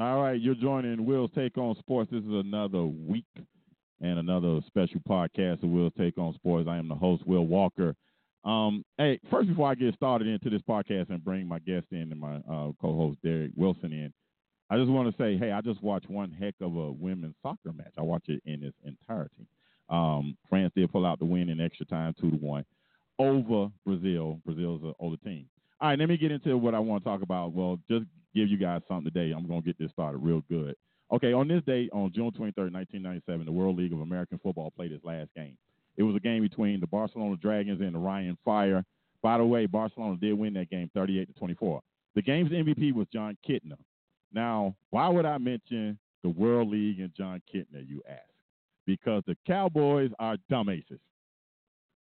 All right, you're joining Will's Take on Sports. This is another week and another special podcast of Will's Take on Sports. I am the host, Will Walker. Um, hey, first before I get started into this podcast and bring my guest in and my uh, co-host Derek Wilson in, I just want to say, hey, I just watched one heck of a women's soccer match. I watched it in its entirety. Um, France did pull out the win in extra time, two to one, over Brazil. Brazil's an older team. All right, let me get into what I want to talk about. Well, just give you guys something today. I'm going to get this started real good. Okay, on this date, on June 23rd, 1997, the World League of American Football played its last game. It was a game between the Barcelona Dragons and the Rhein Fire. By the way, Barcelona did win that game 38 to 24. The game's MVP was Jon Kitna. Now, why would I mention the World League and Jon Kitna, you ask? Because the Cowboys are dumb aces.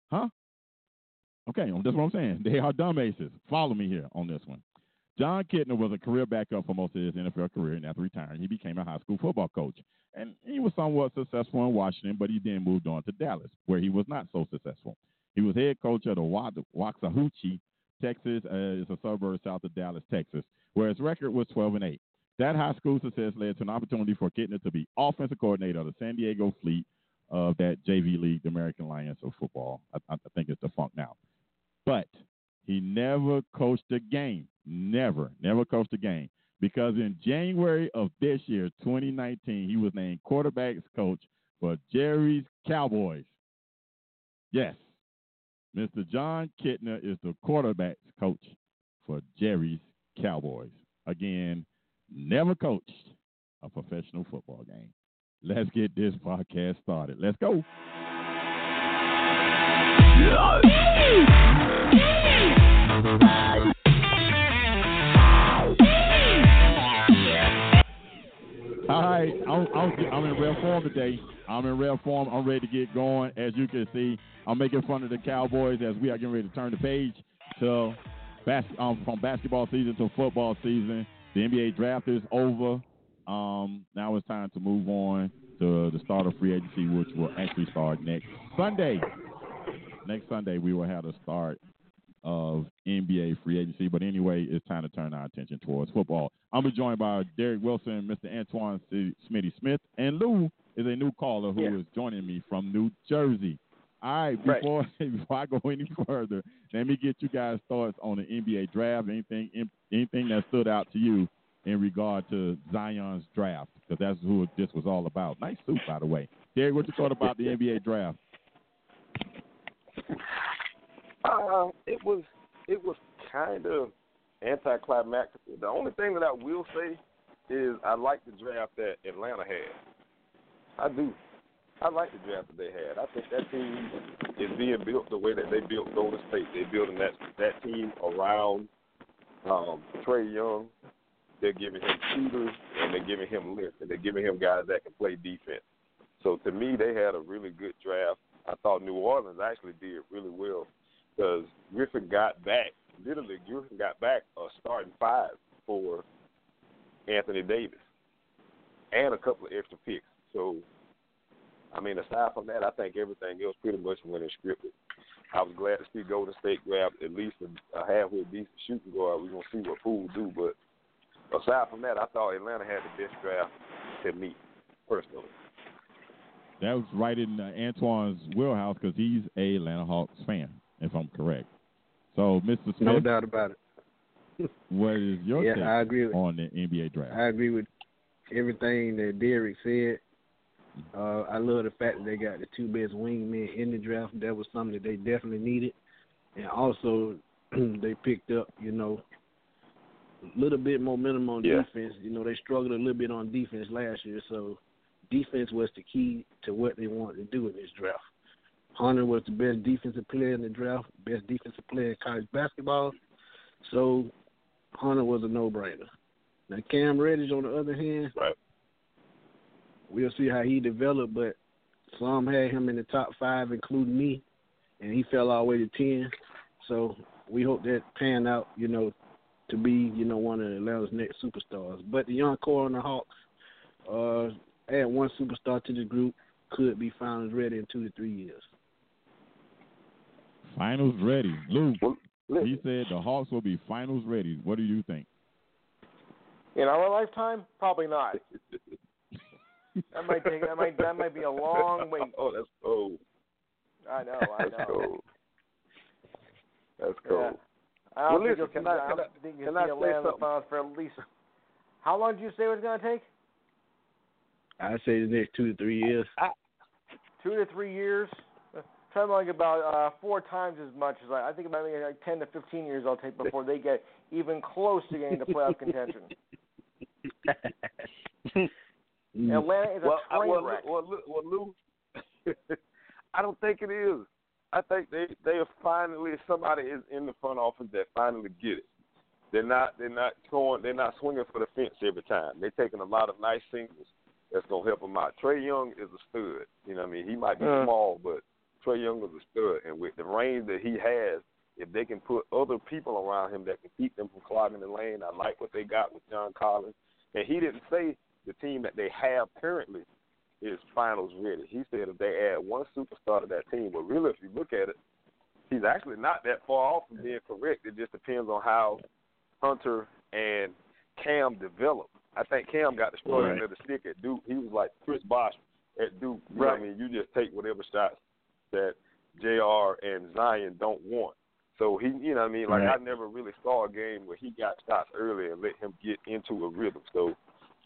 Huh? Okay, that's what I'm saying. They are dumb aces. Follow me here on this one. Jon Kitna was a career backup for most of his NFL career, and after retiring, he became a high school football coach. And he was somewhat successful in Washington, but he then moved on to Dallas, where he was not so successful. He was head coach of the Waxahachie, Texas, uh, it's a suburb south of Dallas, Texas, where his record was 12 and 8. That high school success led to an opportunity for Kitna to be offensive coordinator of the San Diego Fleet of that JV League, the American Alliance of football. I, I think it's defunct now. But he never coached a game. Never, never coached a game. Because in January of this year, 2019, he was named quarterbacks coach for Jerry's Cowboys. Yes, Mr. Jon Kitna is the quarterbacks coach for Jerry's Cowboys. Again, never coached a professional football game. Let's get this podcast started. Let's go. All I'm, I'm, I'm, in rare form today. I'm in rare form. I'm ready to get going. As you can see, I'm making fun of the Cowboys as we are getting ready to turn the page to bas- um, from basketball season to football season. The NBA draft is over. Um, now it's time to move on to the start of free agency, which will actually start next Sunday. Next Sunday, we will have the start of NBA free agency. But anyway, it's time to turn our attention towards football. I'm joined by Derek Wilson, Mr. Antoine Smitty Smith, and Lou is a new caller who yeah. is joining me from New Jersey. All right, before right. before I go any further, let me get you guys' thoughts on the NBA draft. Anything anything that stood out to you in regard to Zion's draft? Because that's who this was all about. Nice suit, by the way. Derek, what you thought about the NBA draft? Uh, it was it was kind of anticlimactic. The only thing that I will say is I like the draft that Atlanta had. I do. I like the draft that they had. I think that team is being built the way that they built Golden State. They're building that that team around um, Trae Young. They're giving him shooters and they're giving him length and they're giving him guys that can play defense. So to me, they had a really good draft. I thought New Orleans actually did really well because Griffin got back, literally Griffin got back a starting five for Anthony Davis and a couple of extra picks. So, I mean, aside from that, I think everything else pretty much went in scripted. I was glad to see Golden State grab at least a, a halfway decent shooting guard. We're gonna see what Poole do, but aside from that, I thought Atlanta had the best draft to me personally. That was right in uh, Antoine's wheelhouse because he's a Atlanta Hawks fan if I'm correct. So, Mr. Smith, no doubt about it. what is your yeah, take I agree with, on the NBA draft? I agree with everything that Derek said. Uh, I love the fact that they got the two best wingmen in the draft. That was something that they definitely needed, and also they picked up, you know, a little bit momentum on yeah. defense. You know, they struggled a little bit on defense last year, so defense was the key to what they wanted to do in this draft. Hunter was the best defensive player in the draft, best defensive player in college basketball. So Hunter was a no-brainer. Now Cam Reddish, on the other hand, right. we'll see how he developed, but some had him in the top five, including me, and he fell all the way to ten. So we hope that pan out, you know, to be, you know, one of Atlanta's next superstars. But the young core on the Hawks, uh, add one superstar to the group, could be finals ready in two to three years. Finals ready. Lou, Well, he said the Hawks will be finals ready. What do you think? In our lifetime, probably not. that might take. That might. That might be a long wait. Oh, that's cold. I know. I That's cold. That's Yeah. cold. I don't Well, think listen, you'll can see, I- I can don't I- think you'll can I see say Atlanta in the something? for at least. How long did you say it was going to take? I'd say the next two to three years. Two to three years. Something like about uh, four times as much as I. I think about maybe like ten to fifteen years I'll take before they get even close to getting to playoff contention. Atlanta is a well, I, train well, wreck. well, Lou- well, Lou, I don't think it is. I think they they are finally somebody is in the front office that finally get it. They're not they're not going they're not swinging for the fence every time. They're taking a lot of nice singles that's gonna help them out. Trae Young is a stud. You know what I mean? He might be Uh. small, but Trae Young is a stud, and with the range that he has, if they can put other people around him that can keep them from clogging the lane, I like what they got with John Collins. And he didn't say the team that they have currently is finals ready. He said if they add one superstar to that team, but really, if you look at it, he's actually not that far off from being correct. It just depends on how Hunter and Cam develop. I think Cam got the short end of the stick at Duke. He was like Chris Bosh at Duke. You know what I mean? You just take whatever shots that JR and Zion don't want. So he, you know what I mean? Like Right. I never really saw a game where he got shots early and let him get into a rhythm. So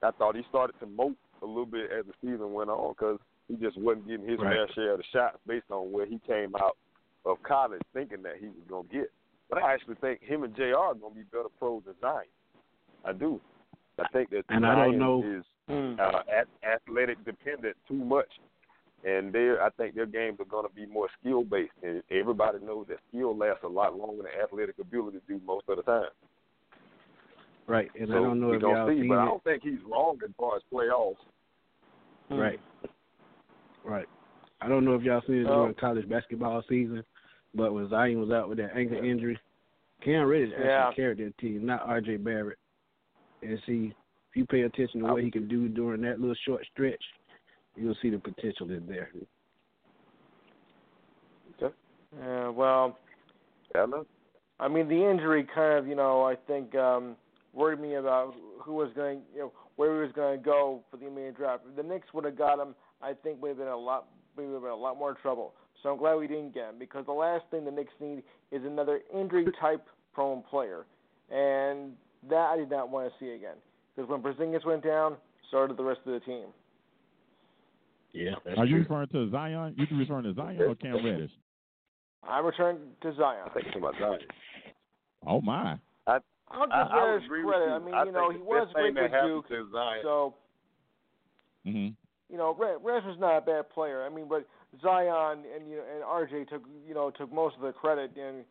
I thought he started to mope a little bit as the season went on because he just wasn't getting his Right. fair share of the shots based on where he came out of college thinking that he was going to get. But I actually think him and JR are going to be better pros than Zion. I do. I think that And I don't Zion know- is Hmm. uh, at, athletic dependent too much, and they I think their games are going to be more skill based, and everybody knows that skill lasts a lot longer than athletic ability do most of the time. Right, and so I don't know we if gonna y'all see, seen but I don't think he's wrong as far as playoffs. Hmm. Right. Right. I don't know if y'all seen it during college basketball season, but when Zion was out with that ankle injury, Cam Reddish actually Yeah. carried that team, not R.J. Barrett. And see, if you pay attention to what he can do during that little short stretch, you'll see the potential is there. Yeah, well, Yeah, I. I mean, the injury kind of, you know, I think um, worried me about who was going, you know, where he was going to go for the NBA draft. If the Knicks would have got him, I think we'd have been a lot, we would have been a lot more trouble. So I'm glad we didn't get him because the last thing the Knicks need is another injury type prone player, and that I did not want to see again. Because when Porzingis went down, so did the rest of the team. Yeah, Are you true. referring to Zion? You referring to Zion or Cam Reddish? I returned to Zion. I think it's about Zion. Oh my. I'll I, give I would Reddish agree credit. with you. I mean, I you know, he was best great thing with that Duke, to Zion. so hmm you know, Red Reddish was not a bad player. I mean, but Zion and you know and RJ took you know took most of the credit, and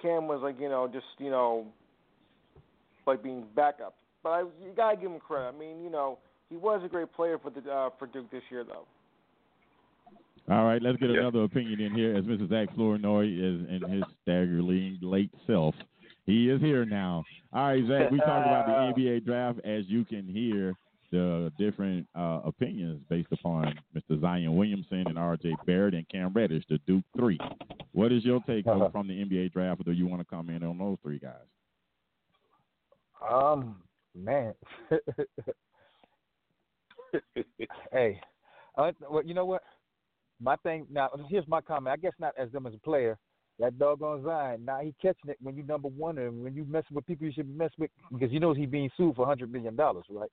Cam was like you know just you know like being backup. But I, you gotta give him credit. I mean, you know, he was a great player for the uh, for Duke this year, though. All right, let's get Yeah. another opinion in here as Mr. Zach Flournoy is in his staggeringly late self. He is here now. All right, Zach, we talked about the NBA draft. As you can hear, the different uh, opinions based upon Mr. Zion Williamson and R.J. Barrett and Cam Reddish, the Duke three. What is your take Uh-huh. from the NBA draft, or do you want to comment on those three guys? Um, man. hey, uh, well, you know what? My thing now. Here's my comment. I guess not as them as a player. That doggone Zion. Now he catching it when you number one and when you messing with people you should mess with because you know he being sued for hundred million dollars, right?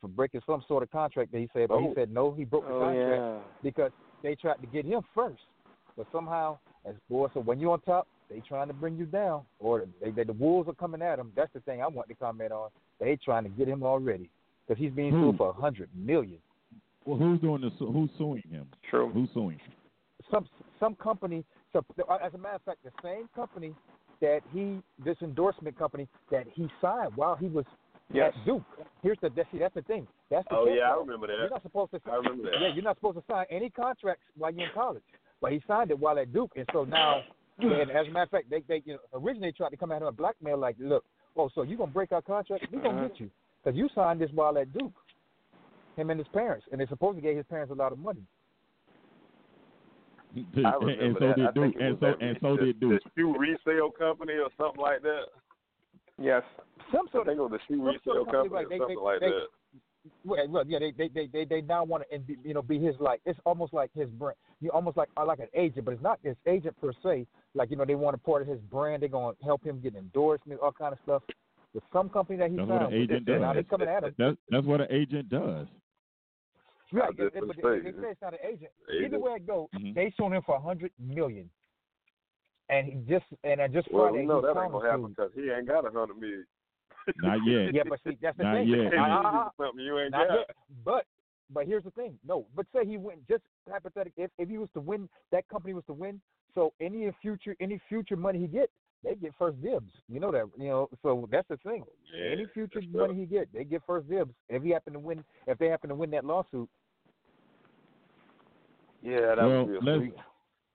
For breaking some sort of contract that he said, but he Oh. said no, he broke the Oh contract yeah. because they tried to get him first. But somehow, as boys, so when you're on top, they trying to bring you down, or they, they, the wolves are coming at him. That's the thing I want to comment on. They trying to get him already because he's being Who? sued for a hundred million. Well, who's doing this? Who's suing him? True. Who's suing? him? Some some company. So as a matter of fact, the same company that he this endorsement company that he signed while he was Yes. at Duke. Here's the that's, see, that's the thing. That's the Oh yeah, I remember that. You're not supposed to. Sign, I remember that. Yeah, you're not supposed to sign any contracts while you're in college. But he signed it while at Duke, and so now, and as a matter of fact, they they you know, originally tried to come at him and blackmail, like, look, oh, so you're gonna break our contract? We gonna Uh-huh. get you because you signed this while at Duke. Him and his parents, and they're supposed to gave his parents a lot of money. I and, remember and so that. I did Duke. And so that- and so the, did Duke. The shoe resale company or something like that. Yes. some I sort think of it was the shoe resale sort of company, company, like, they- or something they- like they- that. well, well, yeah, they they they they, they now want to be, you know be his like it's almost like his brand. You almost like uh, like an agent, but it's not his agent per se. Like you know they want to part of his brand. They're gonna help him get endorsements, all kind of stuff. With some company that he That's signed what an with, agent now does. they coming at him. That's that's what an agent does. Right, At different but they, they say it's not an agent. Agent. Either way it goes, Mhm. they sold him for a hundred million. And he just and I just Well, Friday we know that ain't gonna happen because he ain't got a hundred million. Not yet. Yeah, but see that's the Not thing. yet. Uh, something you ain't Not got. yet. But but here's the thing. No, but say he win just hypothetically if, if he was to win that company was to win, so any future any future money he get, they get first dibs. You know that you know, so that's the thing. Yeah, any future that's money tough. he get, they get first dibs. If he happen to win if they happen to win that lawsuit, Yeah, that Well, was real let's- sweet.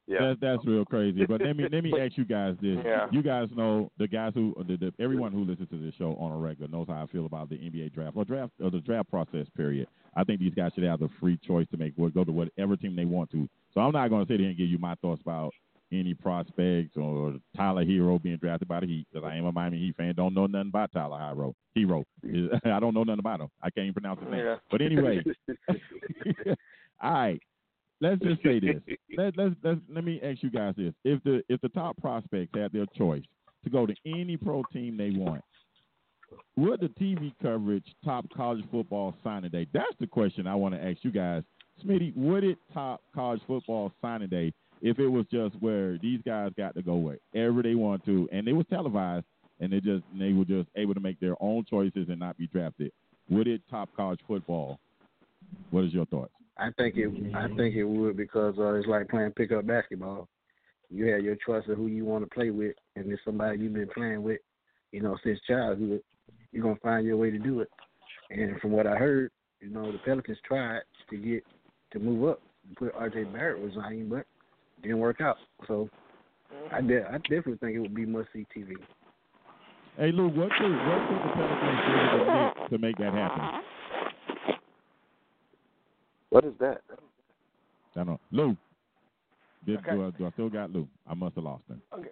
Yeah. That, that's real crazy. But let me let me ask you guys this. Yeah. You guys know the guys who the, the everyone who listens to this show on a regular knows how I feel about the NBA draft or draft or the draft process period. I think these guys should have the free choice to make go to whatever team they want to. So I'm not going to sit here and give you my thoughts about any prospects or Tyler Herro being drafted by the Heat because I am a Miami Heat fan. Don't know nothing about Tyler Herro. Herro. I don't know nothing about him. I can't even pronounce his name. Yeah. But anyway, all right. Let's just say this. Let, let's, let's, let me ask you guys this: If the if the top prospects had their choice to go to any pro team they want, would the TV coverage top college football signing day? That's the question I want to ask you guys. Smitty, would it top college football signing day if it was just where these guys got to go wherever they want to, and they was televised, and they just and they were just able to make their own choices and not be drafted? Would it top college football? What is your thoughts? I think it. I think it would because uh, it's like playing pickup basketball. You have your choice of who you want to play with, and if somebody you've been playing with, you know, since childhood, you're gonna find your way to do it. And from what I heard, you know, the Pelicans tried to get to move up, put R.J. Barrett was on but didn't work out. So I de- I definitely think it would be must see TV. Hey Lou, what could what could the Pelicans do to the to make that happen? what is that? I don't know. Lou. Did, Okay. do, I, do I still got Lou? I must have lost him. Okay.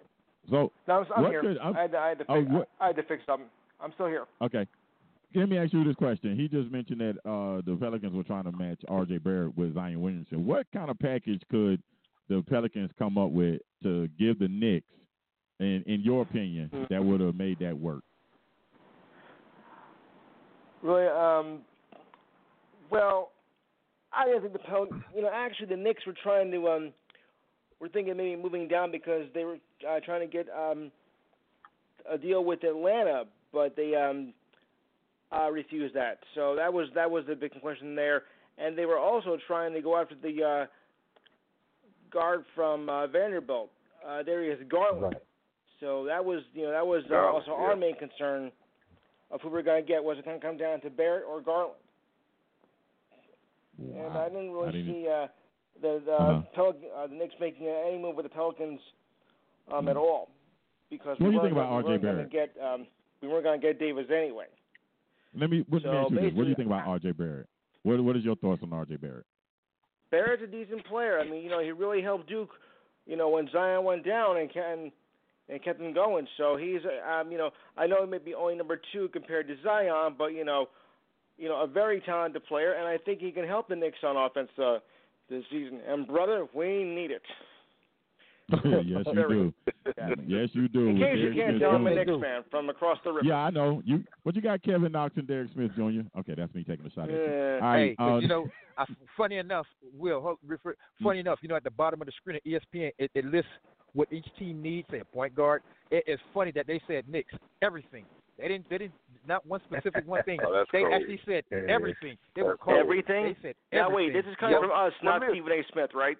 So No, I'm, I'm What here. could- I'm- I had to, I had to Oh, fix, what- I had to fix something. I'm still here. okay. Let me ask you this question. He just mentioned that uh, the Pelicans were trying to match R.J. Barrett with Zion Williamson. What kind of package could the Pelicans come up with to give the Knicks, in in your opinion, Hmm. that would have made that work? Really, um, well, I didn't think the Pel. You know, actually, the Knicks were trying to um, were thinking maybe moving down because they were uh, trying to get um a deal with Atlanta, but they um uh refused that. So that was that was the big question there, and they were also trying to go after the uh guard from uh, Vanderbilt, uh, Darius Garland. Right. So that was you know that was uh, Garland, also our yeah. main concern of who we are going to get. Was it going to come down to Barrett or Garland? And I didn't really I didn't- see uh, the the, Uh-huh. Pelic- uh, the Knicks making uh, any move with the Pelicans um, at all because What do we you weren't think about gonna- we R.J. Barrett? Get, um, we weren't going to get Davis anyway. Let me, let me So ask you this. What do you think about R.J. Barrett? What What is your thoughts on R.J. Barrett? Barrett's a decent player. I mean, you know, he really helped Duke. You know, when Zion went down and and and kept him going. So he's, um, you know, I know he may be only number two compared to Zion, but you know, you know, a very talented player, and I think he can help the Knicks on offense uh, this season. And brother, we need it. yes, you do. Yes, you do. In With case you can't Smith tell, I'm a Knicks fan from across the river. Yeah, I know. You, but you got Kevin Knox and Derek Smith Jr. Okay, that's me taking a shot at you. Yeah. All right, Hey, 'cause uh, you know, I, funny enough, Will, hold- refer, funny enough, you know, at the bottom of the screen at ESPN, it, it lists what each team needs. Say a point guard. It, it's funny that they said Knicks everything. They didn't. They didn't. Not one specific one thing. Oh, that's they cold. actually said Yeah. everything. They were That's cold. Everything? They said Now wait, this is coming Yep. from us, not Well, Stephen A. Smith, right?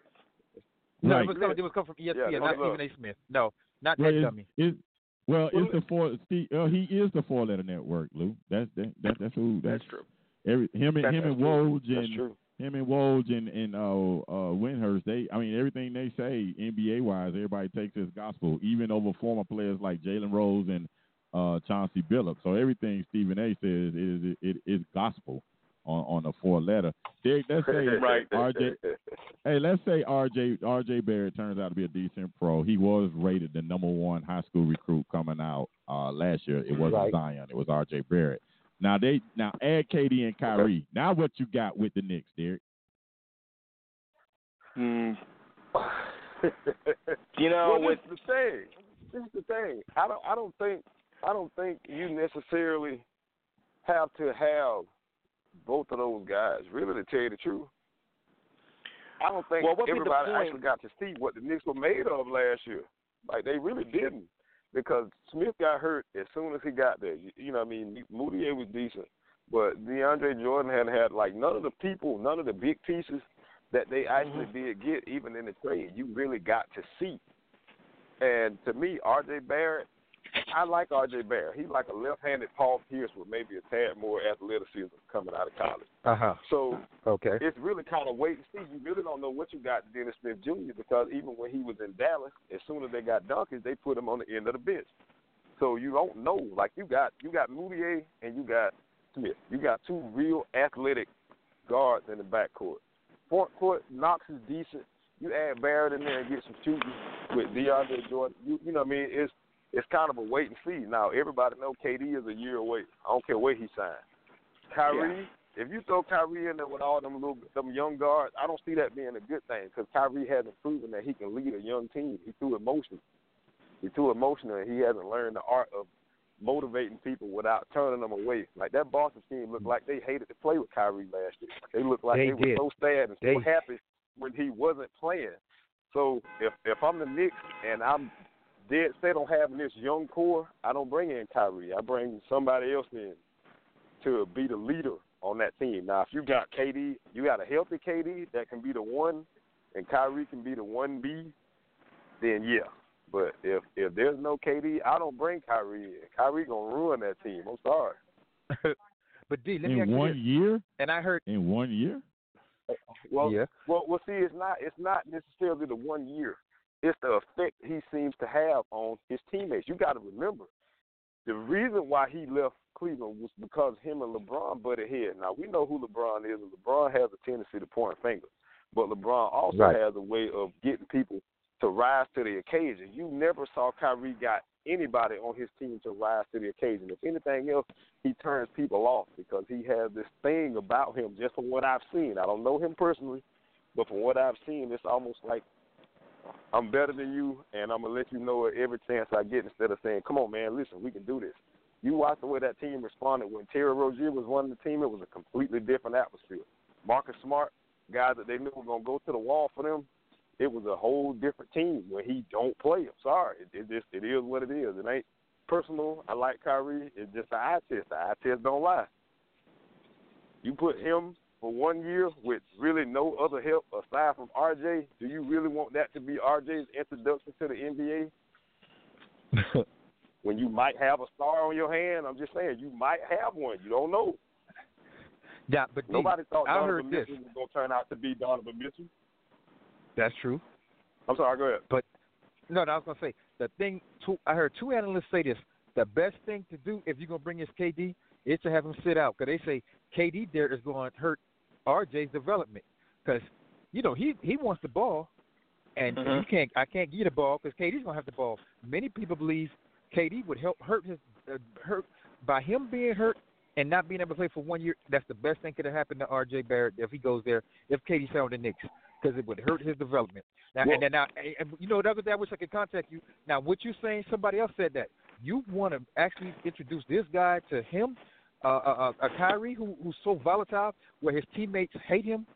No, Right. it was coming. It was coming from ESPN, Yeah, not look. Stephen A. Smith. No, not well, that it's, dummy. it's- well, Well, it's the four. Steve, uh, he is the four letter network, Lou. That's that, that that's who. That's, That's true. Every him and That- him that's and true. Woj That's and true. him and Woj and and uh uh Windhorst. They, I mean, everything they say NBA wise, everybody takes as gospel, even over former players like Jalen Rose and uh Chauncey Billups. So everything Stephen A. says is it, it is gospel. On on the four letter. Derek, let's say Right. RJ. Hey, let's say RJ RJ Barrett turns out to be a decent pro. He was rated the number one high school recruit coming out uh, last year. It wasn't Right. Zion. It was RJ Barrett. Now they now add KD and Kyrie. Now what you got with the Knicks, Derek? Mm, you know, well, with the thing. This is the thing. I don't. I don't think. I don't think you necessarily have to have both of those guys. Really, to tell you the truth, I don't think Well, what would be the everybody actually got to see what the Knicks were made of last year. Like they really didn't, because Smith got hurt as soon as he got there. You, know, what I mean, Mudiay was decent, but DeAndre Jordan had had like none of the people, none of the big pieces that they mm-hmm. actually did get, even in the trade. You really got to see. And to me, R.J. Barrett, I like R.J. Barrett. He's like a left-handed Paul Pierce with maybe a tad more athleticism coming out of college. Uh huh. So Okay. it's really kind of wait and see. You really don't know what you got Dennis Smith Jr. because even when he was in Dallas, as soon as they got Duncan, they put him on the end of the bench. So you don't know. Like you got you got Mudiay and you got Smith. You got two real athletic guards in the backcourt. Front court, Knox is decent. You add Barrett in there and get some shooting with DeAndre Jordan. You you know what I mean? It's it's kind of a wait and see. Now everybody know KD is a year away. I don't care where he signed. Kyrie, if you throw Kyrie in there with all them little them young guards, I don't see that being a good thing because Kyrie hasn't proven that he can lead a young team. He too emotional. He's too emotional, and he hasn't learned the art of motivating people without turning them away. Like that Boston team looked like they hated to play with Kyrie last year. They looked like They they, were so sad and so happy when he wasn't playing. So if if I'm the Knicks and I'm dead set on having this young core, I don't bring in Kyrie. I bring somebody else in to be the leader on that team. Now, if you got KD, you got a healthy KD that can be the one, and Kyrie can be the one B, then yeah. But if if there's no KD, I don't bring Kyrie in. Kyrie gonna ruin that team. I'm sorry. but D, let me In you one this. year? And I heard. In one year? Well, yeah. well, well. See, it's not it's not necessarily the one year. It's the effect he seems to have on his teammates. You got to remember, the reason why he left Cleveland was because him and LeBron butted head. Now we know who LeBron is. and LeBron has a tendency to point fingers, but LeBron also Right. has a way of getting people to rise to the occasion. You never saw Kyrie got anybody on his team to rise to the occasion. If anything else, he turns people off because he has this thing about him. Just from what I've seen, I don't know him personally, but from what I've seen, it's almost like I'm better than you, and I'm gonna let you know it every chance I get. Instead of saying, "Come on, man, listen, we can do this." You watch the way that team responded when Terry Rozier was running the team. It was a completely different atmosphere. Marcus Smart, guys that they knew were gonna go to the wall for them. It was a whole different team when he don't play. I'm sorry, it, it just it is what it is. It ain't personal. I like Kyrie. It's just the eye test. The eye test don't lie. You put him for one year with really no other help aside from RJ. Do you really want that to be RJ's introduction to the NBA? when you might have a star on your hand, I'm just saying you might have one. You don't know. yeah, but Nobody thought I Donovan heard this. Mitchell was going to turn out to be Donovan Mitchell. That's true. I'm sorry. Go ahead. No, no, I was gonna say the thing. Two, I heard two analysts say this. The best thing to do if you're gonna bring this KD is to have him sit out because they say KD there is going to hurt RJ's development because you know he he wants the ball and Mhm. you can't I can't give you the ball because KD's gonna have the ball. Many people believe KD would help hurt his uh, hurt by him being hurt and not being able to play for one year. That's the best thing could have happened to RJ Barrett if he goes there. If KD found the Knicks because it would hurt his development. Now, Well- and then now, and you know, other day I wish I could contact you. Now, what you're saying, somebody else said that you want to actually introduce this guy to him, uh, uh, uh, Kyrie, who, who's so volatile, where his teammates hate him,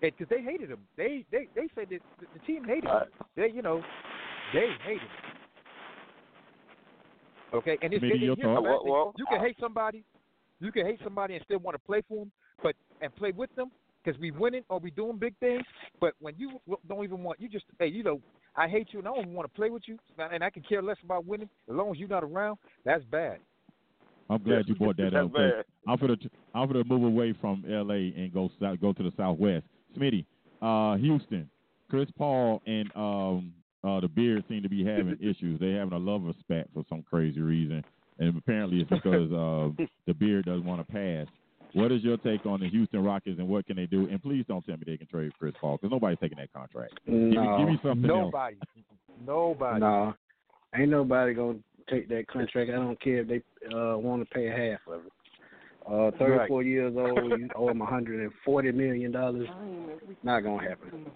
because they hated him. They they they said that the, the team hated him. Right. They you know, they hated him. Okay, and it's, Maybe and your here's the thought? bad thing. Well, you can hate somebody, you can hate somebody and still want to play for them, but and play with them because we winning or we doing big things. But when you don't even want, you just hey, you know, I hate you and I don't want to play with you, and I can care less about winning as long as you're not around. That's bad. I'm glad you brought that That's up. 'cause bad. I'm for the I'm for to move away from L.A. and go south, go to the Southwest. Smitty, uh, Houston, Chris Paul and um, uh, the Beard seem to be having issues. They having a lover spat for some crazy reason, and apparently it's because uh, the Beard doesn't want to pass. What is your take on the Houston Rockets and what can they do? And please don't tell me they can trade Chris Paul because nobody's taking that contract. Give, me, No, give me something else. Nobody. Nobody. no, ain't nobody gonna take that contract. I don't care if they uh want to pay half of it. Uh, 34 years old, you owe him 140 million dollars. Not gonna happen.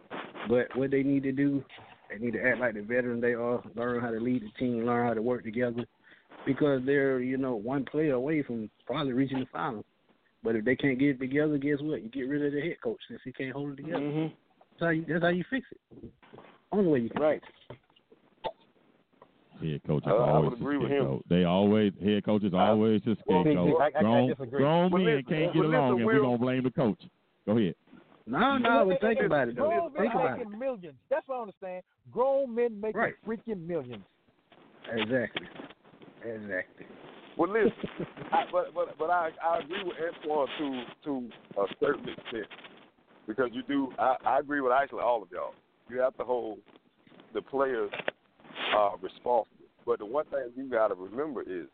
But what they need to do, they need to act like the veteran they are, learn how to lead the team, learn how to work together, because they're you know one player away from probably reaching the final. But if they can't get it together, guess what? You get rid of the head coach since he can't hold it together. hmm That's how you, that's how you fix it. Only way you can Right. Head coach is Uh, I always would agree with him. scapegoat. They always head coaches always a well, scapegoat. I- I- I grown grown men listen- can't get along, listen, and we're Will- gonna blame the coach. Go ahead. No, no, but think about it though. Grown men Think about it. making millions. That's what I understand. Grown men making Right. freaking millions. Exactly. Exactly. Well, listen, I, but but but I I agree with Antoine to to a certain extent because you do. I, I agree with actually all of y'all. You have to hold the players uh, responsible. But the one thing you got to remember is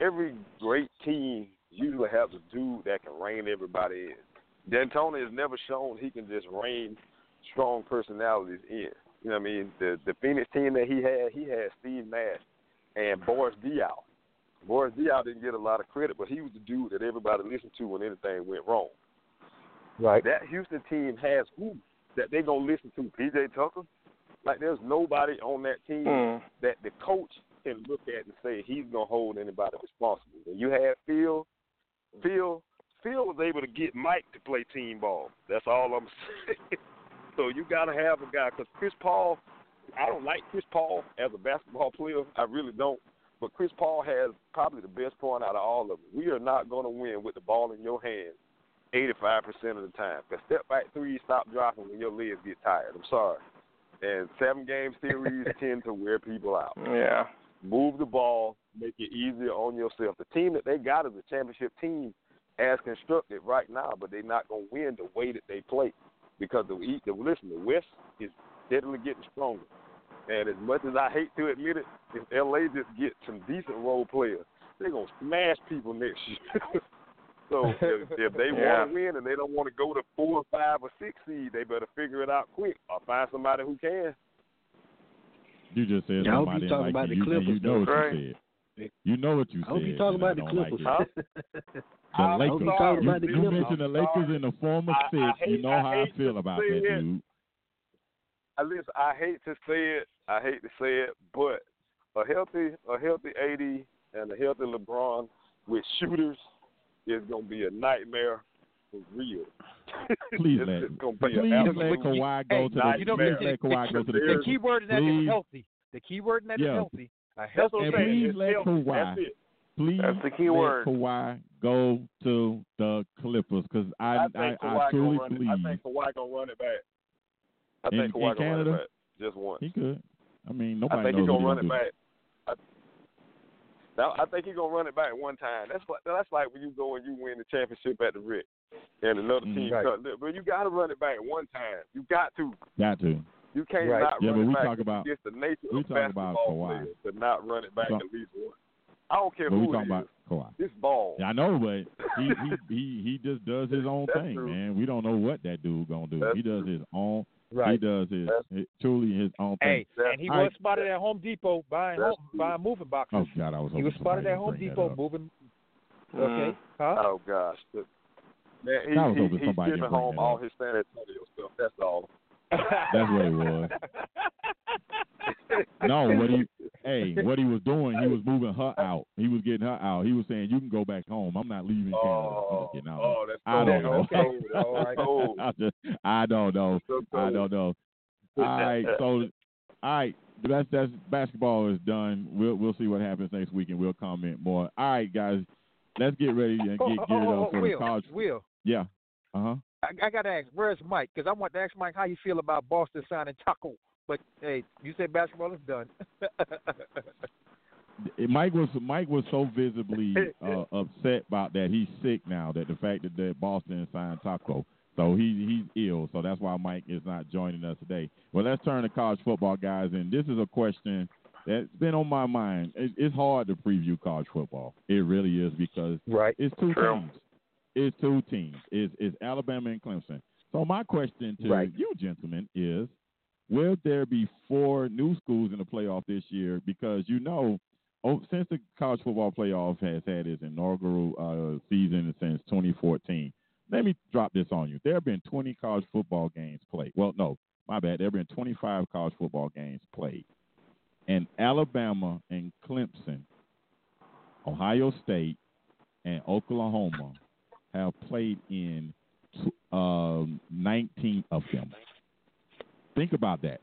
every great team usually has a dude that can rein everybody in. D'Antoni has never shown he can just rein strong personalities in. You know what I mean? The the Phoenix team that he had, he had Steve Nash and Boris Diaw. Boris Diaw didn't get a lot of credit, but he was the dude that everybody listened to when anything went wrong. Right. That Houston team has who that they gonna listen to? PJ Tucker. Like there's nobody on that team Mm. that the coach can look at and say he's gonna hold anybody responsible. When you had Phil, Phil, Phil was able to get Mike to play team ball. That's all I'm saying. so you gotta have a guy because Chris Paul. I don't like Chris Paul as a basketball player. I really don't. But Chris Paul has probably the best point out of all of them. We are not going to win with the ball in your hand 85% of the time. Because step back three, stop dropping when your legs get tired. I'm sorry. And seven game series tend to wear people out. Yeah. Move the ball, make it easier on yourself. The team that they got is a championship team as constructed right now, but they're not going to win the way that they play because the, the listen, the West is steadily getting stronger. And as much as I hate to admit it, if LA just get some decent role players, they're gonna smash people next year. so if, if they Yeah. want to win and they don't want to go to four, five, or six seed, they better figure it out quick or find somebody who can. You just said Yeah, I hope somebody you talking like about you, the you, you know what Right. you said. You know what you I hope said. you talking about the don't like Clippers. The I'm Lakers. you talking You, about the you Clippers. mentioned the I'm Lakers in the form of I- I six. you know I how I feel about that, it. dude. I listen. I hate to say it. I hate to say it, but a healthy, a healthy AD and a healthy LeBron with shooters is gonna be a nightmare for real. Please let it's gonna be please let Kawhi go to the you know, please the- let Kawhi go to the the- The key word in that is Please. healthy. The key word in that is Yeah. healthy. A That's healthy what I'm And please let healthy. Kawhi- That's it. Please That's the key let word. Kawhi go to the Clippers because I, I I, think I, Kawhi truly gonna run it. believe I think Kawhi gonna run it back. I In- Kawhi in gonna run Canada? it back just once. he could. I mean, nobody. I think knows he's gonna run it back. I, now, I think he's gonna run it back one time. That's what that's like when you go and you win the championship at the Rick, and another Mhm. team. Right. cut- But you got to run it back one time. You got to. Got to. You can't Right. not Yeah, run but it we back. talk about- it's the nature we of talk about basketball players to not run it back Talk- at least once. I don't care But we who talking it about. Kawhi. This ball. Yeah, I know, but he he he, he just does his own That's thing, true. man. We don't know what that dude gonna do. That's he does true. his own. He does his, That's- his truly his own thing. Hey, and he All was right. spotted at Home Depot buying home, buying moving boxes. Oh God, I was. he was spotted at would Home Depot moving. Mm. Okay, huh? Oh gosh. Look, Man, he, I was he, hoping he's somebody shipping would bring home all his San Antonio stuff. That's all. That's what it was. No, what he hey, what he was doing, he was moving her out. He was getting her out. He was saying, "You can go back home. I'm not leaving Canada. Oh, just getting oh, that's I don't know. cold. All right. Cold. I, just, I don't know. So I don't know. All right, so all right, that's that's basketball is done. We'll we'll see what happens next week, and we'll comment more. All right, guys, let's get ready and Oh, get oh, geared oh, up for Will, the college. Will, Yeah. Uh huh. I, I got to ask, where's Mike? Because I want to ask Mike how you feel about Boston signing Tacko. But hey, you said basketball is done. Mike was Mike was so visibly uh, upset about that. He's sick now. That the fact that, that Boston signed Tacko, so he he's ill. So that's why Mike is not joining us today. Well, let's turn to college football, guys. And this is a question that's been on my mind. It, it's hard to preview college football. It really is because right. it's two True. teams. it's two teams. It's, it's Alabama and Clemson. So my question to Right. you, gentlemen, is: Will there be four new schools in the playoff this year? Because you know, oh, since the college football playoff has had its inaugural uh, season since 2014. Let me drop this on you. There have been 20 college football games played. Well, no, my bad. There have been 25 college football games played, and Alabama and Clemson, Ohio State, and Oklahoma have played in um, 19 of them. Think about that.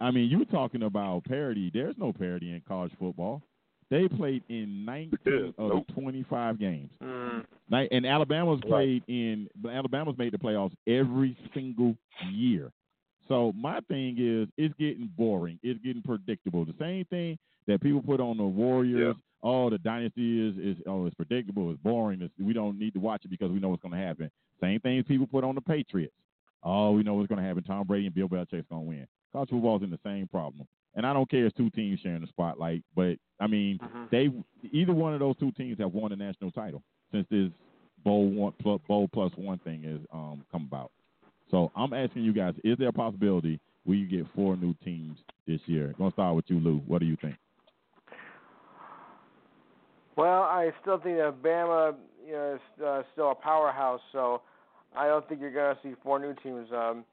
I mean, you're talking about parity. There's no parity in college football. They played in 19 of Nope. the 25 games. Mm. And Alabama's Right. played in Alabama's made the playoffs every single year. So my thing is, it's getting boring. It's getting predictable. The same thing that people put on the Warriors. Oh, the dynasty is is oh, it's predictable. It's boring. It's, we don't need to watch it because we know what's going to happen. Same thing people put on the Patriots. Oh, we know what's going to happen. Tom Brady and Bill Belichick's going to win. College football's in the same problem. And I don't care if it's two teams sharing the spotlight, but I mean, Mhm. they either one of those two teams have won a national title since this bowl one plus bowl plus one thing has um, come about. So I'm asking you guys: Is there a possibility we get four new teams this year? Gonna start with you, Lou. What do you think? Well, I still think that Bama, you know, is uh, still a powerhouse. So I don't think you're going to see four new teams. Um,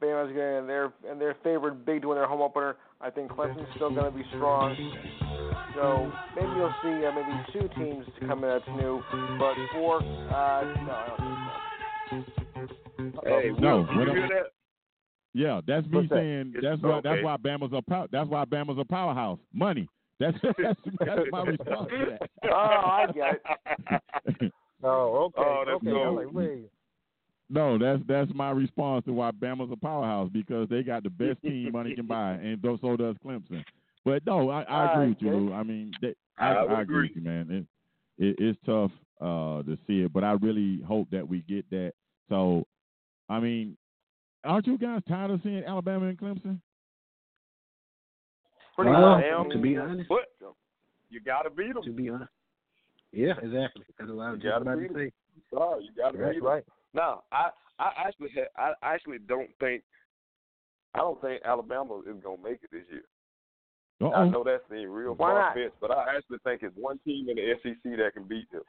Bama's going to they're and they're favored big to win their home opener. I think Clemson's still going to be strong. So maybe you'll see uh, maybe two teams to come in that's new, but four, uh, no, I don't think so. Hey, No, Will, did what you hear that? Yeah, that's me What's that? saying. It's- That's why. That's why Bama's a pow- That's why Bama's a powerhouse. Money. That's that's, that's my response to that. Oh, I get it. Oh, okay. Oh, that's okay. Cool. like, wait. No, that's that's my response to why Bama's a powerhouse because they got the best team money can buy, and so so does Clemson. But no, I, I agree with you, Okay. Lou. I mean, they, I, I I agree agree. with you, man. It, it it's tough uh, to see it, but I really hope that we get that. So, I mean, aren't you guys tired of seeing Alabama and Clemson? Pretty Well, much. Damn. to be honest, But you gotta beat them. to be honest, yeah, exactly. That's what I was You just gotta about to say. Sorry, you gotta That's right. Now, I I actually ha- I actually don't think I don't think Alabama is gonna make it this year. I Uh-oh. know that's the real Why far fetched, but I actually think it's one team in the SEC that can beat them.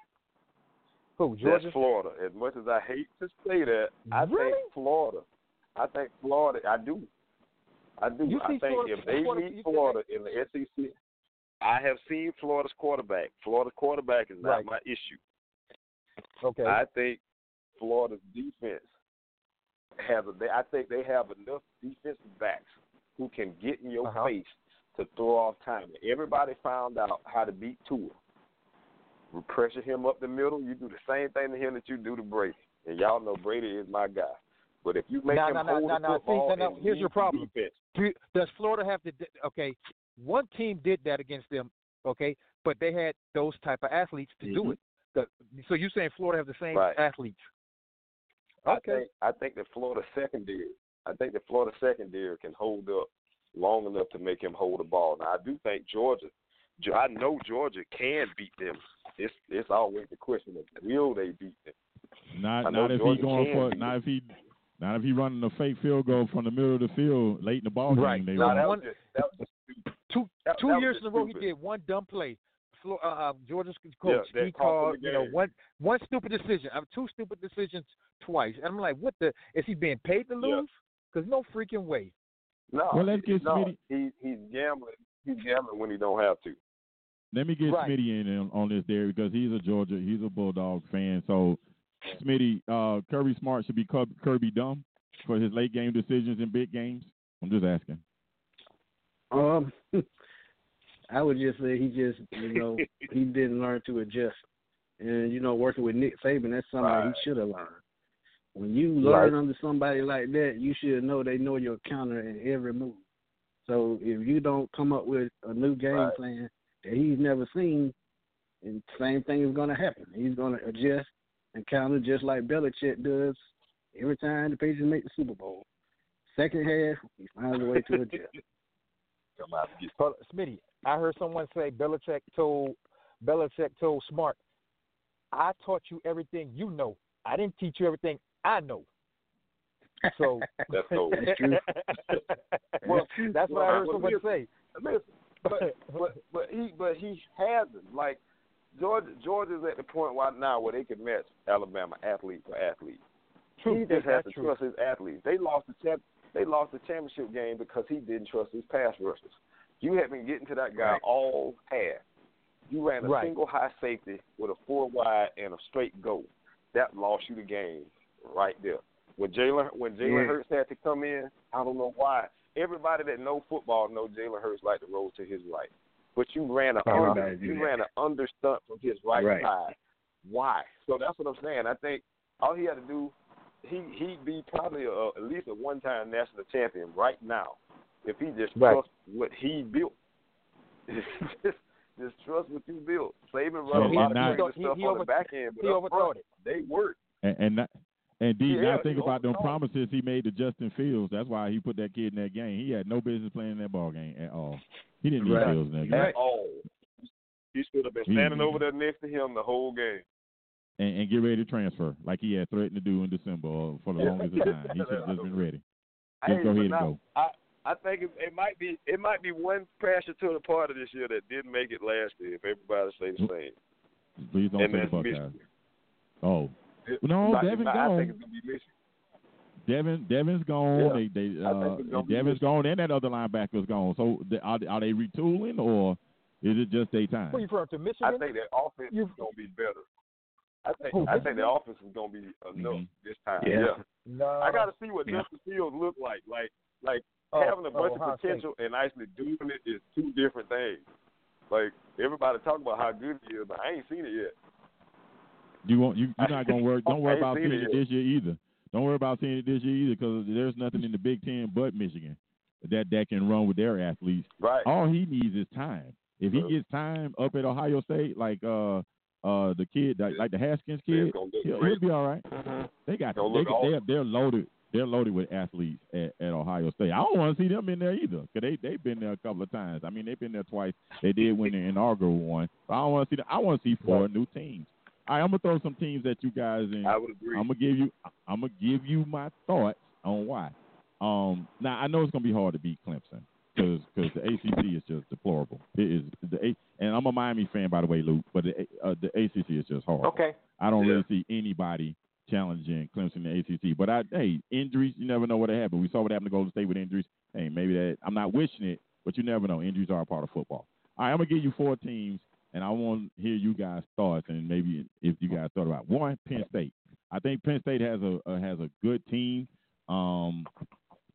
Who, Georgia? That's Florida. As much as I hate to say that, I Really? think Florida. I think Florida. I do. I do. You I think Florida- if they Florida- meet Florida in the SEC, I have seen Florida's quarterback. Florida's quarterback is not Right. my issue. Okay. I think Florida's defense has a. They, I think they have enough defensive backs who can get in your Uh-huh. face to throw off timing. Everybody found out how to beat Tua. We pressure him up the middle. You do the same thing to him that you do to Brady, and y'all know Brady is my guy. But if you make No, him no, hold no, the no. See, football no, no. Here's your problem. defense, Do, does Florida have to? Okay, one team did that against them. Okay, but they had those type of athletes to do Mhm. it. The, so you're saying Florida have the same Right. athletes? I Okay. think I think the Florida secondary. I think the Florida secondary can hold up long enough to make him hold the ball. Now I do think Georgia. I know Georgia can beat them. It's it's always the question of will they beat them. Not not if he Georgia going for not if he not if he running a fake field goal from the middle of the field late in the ball game. Right. They Now, won. that was just, that was just stupid. Two That- two that years just in a row, he did one dumb play. Flo- uh, uh, Georgia's coach, that he called you know one one stupid decision. I mean, two stupid decisions twice. And I'm like, what the? Is he being paid to lose? Because no freaking way. No, Well, let's get no, Smitty- he he's gambling. He's gambling when he don't have to. Let me get Right. Smitty in on, on this there because he's a Georgia, he's a Bulldog fan. So, Smitty, uh, Kirby Smart should be Cub- Kirby dumb for his late game decisions in big games. I'm just asking. Um, I would just say he just, you know, he didn't learn to adjust. And you know, working with Nick Saban, that's something Right. he should have learned. When you learn under somebody like that, you should know they know your counter in every move. So if you don't come up with a new game Right. plan that he's never seen, and same thing is going to happen. He's going to adjust and counter just like Belichick does every time the Patriots make the Super Bowl. Second half, he finds a way to adjust. Come out and get But Smitty, I heard someone say Belichick told Belichick told Smart, I taught you everything you know. I didn't teach you everything I know. So That's cool. well, that's what I heard someone listen, say. Listen, but but but he but he hasn't like Georgia Georgia's at the point right now where they can match Alabama athlete for athlete. True, He just has to true. trust his athletes. They lost the champ they lost the championship game because he didn't trust his pass rushers. You had been getting to that guy Right. all half. You ran a Right. single high safety with a four wide and a straight go. That lost you the game right there. When Jalen when Jalen Yeah. Hurts had to come in, I don't know why. Everybody that know football know Jalen Hurts like to roll to his right. But you ran a under, you that. ran an under stunt from his right, Right. side. Why? So that's what I'm saying. I think all he had to do, he he'd be probably a, at least a one time national champion right now if he just Right. trusts what he built. just, just trust what you built. Saban So run a he- lot of he- crazy he- stuff he on over- the back end, but he up front, it. they work. And and, not, and D, Yeah, now think about them promises he made to Justin Fields. That's why he put that kid in that game. He had no business playing in that ball game at all. He didn't need Right. Fields in that game. At all. He should have been He- standing over there next to him the whole game. And, and get ready to transfer like he had threatened to do in December or for the longest of time. He should have just been ready. Just go but ahead and go. I I think it, it might be it might be one crasher to the party this year that didn't make it last year. If everybody say the same, Please don't and say the that's Buckeyes. Oh, It- No, not- Devin not- gone. I think it's gonna be Michigan. Devin Devin's gone. Yeah. They they uh, think it's gonna be Devin's gone, and that other linebacker's gone. So the, are they- are they retooling or is it just their time? Who you from? To I think that offense You- is gonna be better. I think Who, I think the Michigan? offense is gonna be enough Mhm. this time. Yeah. Yeah. no. I got to see what Yeah. Justin Fields look like. Like like Oh, having a bunch oh, of potential and actually doing it is two different things. Like everybody talk about how good he is, but I ain't seen it yet. You won't. You, you're not gonna worry. Don't worry about seeing it it this year either. Don't worry about seeing it this year either, because there's nothing in the Big Ten but Michigan that that can run with their athletes. Right. All he needs is time. If he gets time up at Ohio State, like uh uh the kid, like, like the Haskins kid, he'll, he'll be all right. Mm-hmm. They got they, look they awesome. they're loaded. They're loaded with athletes at, at Ohio State. I don't want to see them in there either, because they they've been there a couple of times. I mean, they've been there twice. They did win the inaugural one. But I don't want to see them. I want to see four new teams. All right, I'm gonna throw some teams at you guys, and I would agree. I'm gonna give you I'm gonna give you my thoughts on why. Um, now I know it's gonna be hard to beat Clemson because because the ACC is just deplorable. It is the A, and I'm a Miami fan by the way, Luke, but the uh, the ACC is just hard. Okay. I don't Yeah. really see anybody challenging Clemson in the ACC. But I hey injuries, you never know what happened. We saw what happened to Golden State with injuries. Hey, maybe that I'm not wishing it, but you never know. Injuries are a part of football. All right, I'm gonna give you four teams, and I want to hear you guys' thoughts, and maybe if you guys thought about one, Penn State. I think Penn State has a, a has a good team. Um,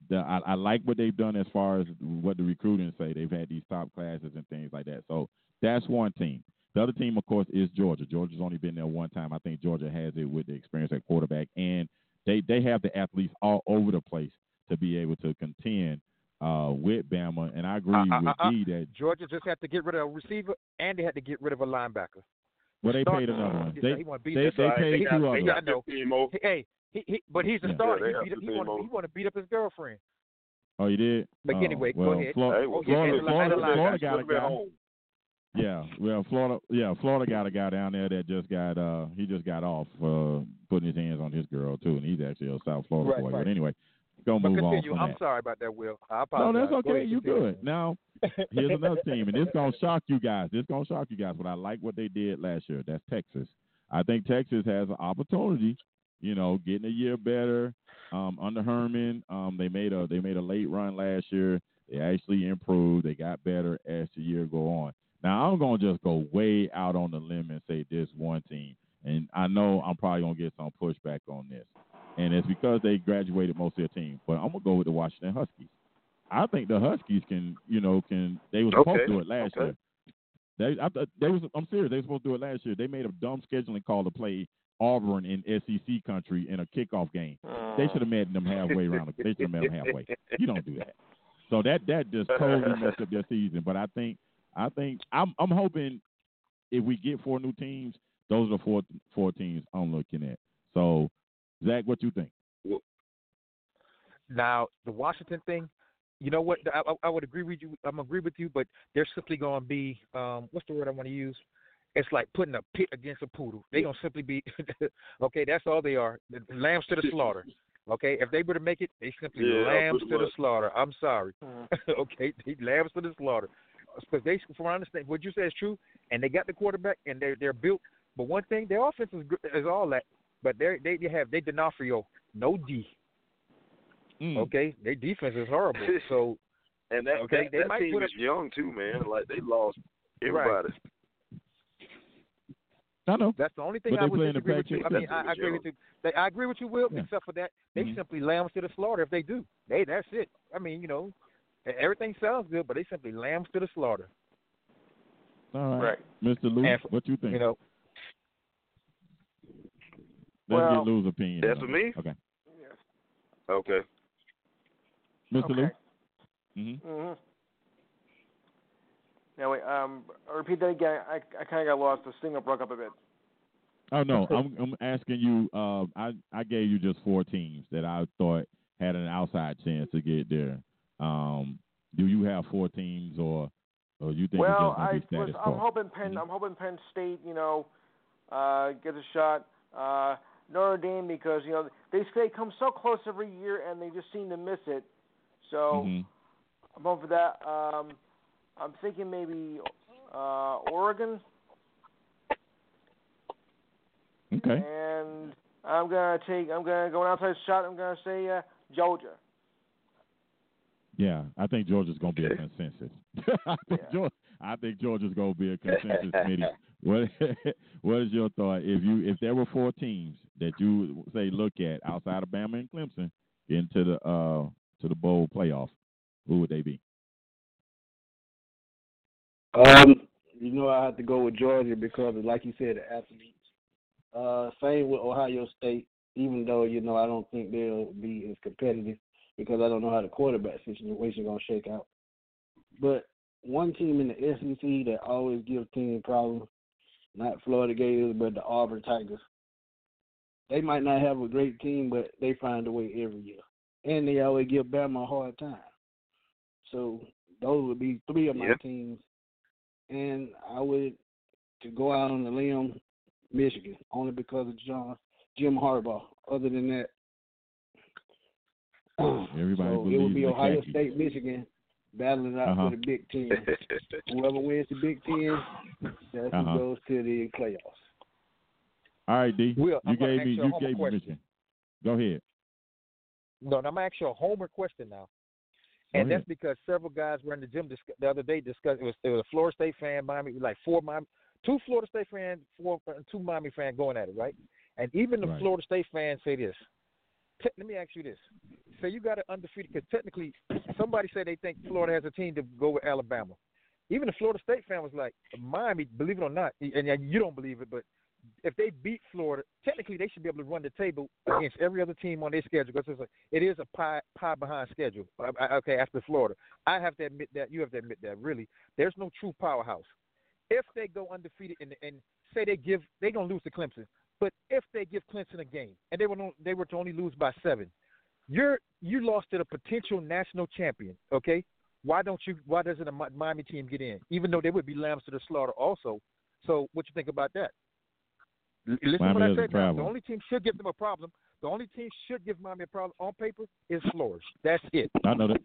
the, I, I like what they've done as far as what the recruiting say. They've had these top classes and things like that. So that's one team. The other team, of course, is Georgia. Georgia's only been there one time. I think Georgia has it with the experience at quarterback, and they they have the athletes all over the place to be able to contend uh, with Bama. And I agree Uh, uh, with uh, uh. D that Georgia just had to get rid of a receiver, and they had to get rid of a linebacker. well they Start- paid another one. He They wanna they, they paid they got, two they others. got I know. Hey, he, he, but he's a Yeah. starter. Yeah, he, have beat, to he, pay want, he want to beat up his girlfriend. Oh, you did. But Oh, anyway, go ahead. Florida, Hey, well, Florida, Angela- Florida, Florida got a guy. Yeah, well, Florida, yeah, Florida got a guy down there that just got, uh, he just got off uh, putting his hands on his girl too, and he's actually a South Florida Right, boy. right. But anyway, gonna But move on from I'm that. sorry about that, Will. I No, apologize. that's Go okay. ahead, You continue. good. Now, here's another team, and this gonna shock you guys. This gonna shock you guys, but I like what they did last year. That's Texas. I think Texas has an opportunity. You know, getting a year better um, under Herman. Um, they made a they made a late run last year. They actually improved. They got better as the year go on. Now I'm gonna just go way out on the limb and say this one team, and I know I'm probably gonna get some pushback on this, and it's because they graduated most of their team. But I'm gonna go with the Washington Huskies. I think the Huskies can, you know, can they were supposed Okay, to do it last okay. year. They, I, they was, I'm serious. They were supposed to do it last year. They made a dumb scheduling call to play Auburn in SEC country in a kickoff game. They should have met them halfway around. The, they should have met them halfway. You don't do that. So that that just totally messed up their season. But I think I think I'm I'm hoping if we get four new teams, those are the four four teams I'm looking at. So Zach, what you think? Now the Washington thing, you know what? I, I, I would agree with you. I'm agree with you, but they're simply going to be um, what's the word I want to use? It's like putting a pit against a poodle. They gonna simply be okay. That's all they are. Lambs to the slaughter. Okay, if they were to make it, they simply Yeah, lambs to the slaughter. I'm sorry. Mhm. okay, they lambs to the slaughter. Because they, from what I understand, what you say is true, and they got the quarterback, and they're they're built. But one thing, their offense is good- is all that, but they they they have they D'Onofrio, no D. Mm. Okay, their defense is horrible. So And that Okay, that, they that might team put is a- young too, man. Like they lost Right. Everybody. I know. That's the only thing But I would play disagree with you. I mean. I, I agree with you. They, I agree with you, Will, Yeah. except for that they Mhm. simply lambs to the slaughter if they do. They that's it. I mean, you know, everything sounds good, but they simply lambs to the slaughter. All right. Right. Mr. Lou, And- what you think? You know, Let's Well, get Lou's opinion. That's for me? Okay. Yes. Okay. Mr. Lou? Okay. Mm-hmm. Now wait, um, repeat that again. I I kind of got lost. The signal broke up a bit. Oh no, I'm I'm asking you. Uh, I I gave you just four teams that I thought had an outside chance to get there. Um, do you have four teams, or or you think well, it's just I gonna be was. status I'm hoping Penn. Mhm. I'm hoping Penn State. You know, uh, gets a shot. Uh, Notre Dame because you know they they come so close every year and they just seem to miss it. So Mhm. I'm hoping for that. Um, I'm thinking maybe uh, Oregon. Okay. And I'm gonna take. I'm gonna go an outside shot. I'm gonna say uh, Georgia. Yeah, I think Georgia's gonna be a consensus. I think Yeah. Georgia, I think Georgia's gonna be a consensus committee. What What is your thought? If you if there were four teams that you say look at outside of Bama and Clemson into the uh to the bowl playoff, who would they be? Um, you know I have to go with Georgia because, like you said, the athletes. Uh, same with Ohio State. Even though you know I don't think they'll be as competitive because I don't know how the quarterback situation is gonna shake out. But one team in the SEC that always gives teams problems, not Florida Gators, but the Auburn Tigers. They might not have a great team, but they find a way every year, and they always give Bama a hard time. So those would be three of my Yep. teams and I would to go out on the limb, Michigan, only because of John Jim Harbaugh. Other than that, Everybody so it would be Ohio khakis. State, Michigan, battling out Uh-huh. for the Big Ten. Whoever wins the Big Ten, that's Uh-huh. who goes to the playoffs. All right, D. Will, you I'm gave me you a you gave me. Michigan. Go ahead. no, I'm gonna ask you a homer question now. And that's because several guys were in the gym discuss, the other day discussing it was, it was a Florida State fan, Miami, like four Miami, two Florida State fans, four two Miami fans going at it, right? And even the Right. Florida State fans say this. Te- let me ask you this: Say you got an undefeated because technically, somebody said they think Florida has a team to go with Alabama. Even the Florida State fan was like, Miami, believe it or not, and you don't believe it, but if they beat Florida, technically they should be able to run the table against every other team on their schedule because it's a, it is a pie pie behind schedule. I, I, okay, after Florida, I have to admit that. You have to admit that. Really, there's no true powerhouse. If they go undefeated and, and say they give, they're gonna lose to Clemson. But if they give Clemson a game and they were no, they were to only lose by seven, you're you lost to the potential national champion. Okay, why don't you? Why doesn't a Miami team get in? Even though they would be lambs to the slaughter also. So what you think about that? L- Listen Miami to what I doesn't said now. travel. The only team should give them a problem. The only team should give Miami a problem on paper is Florida. That's it. I know that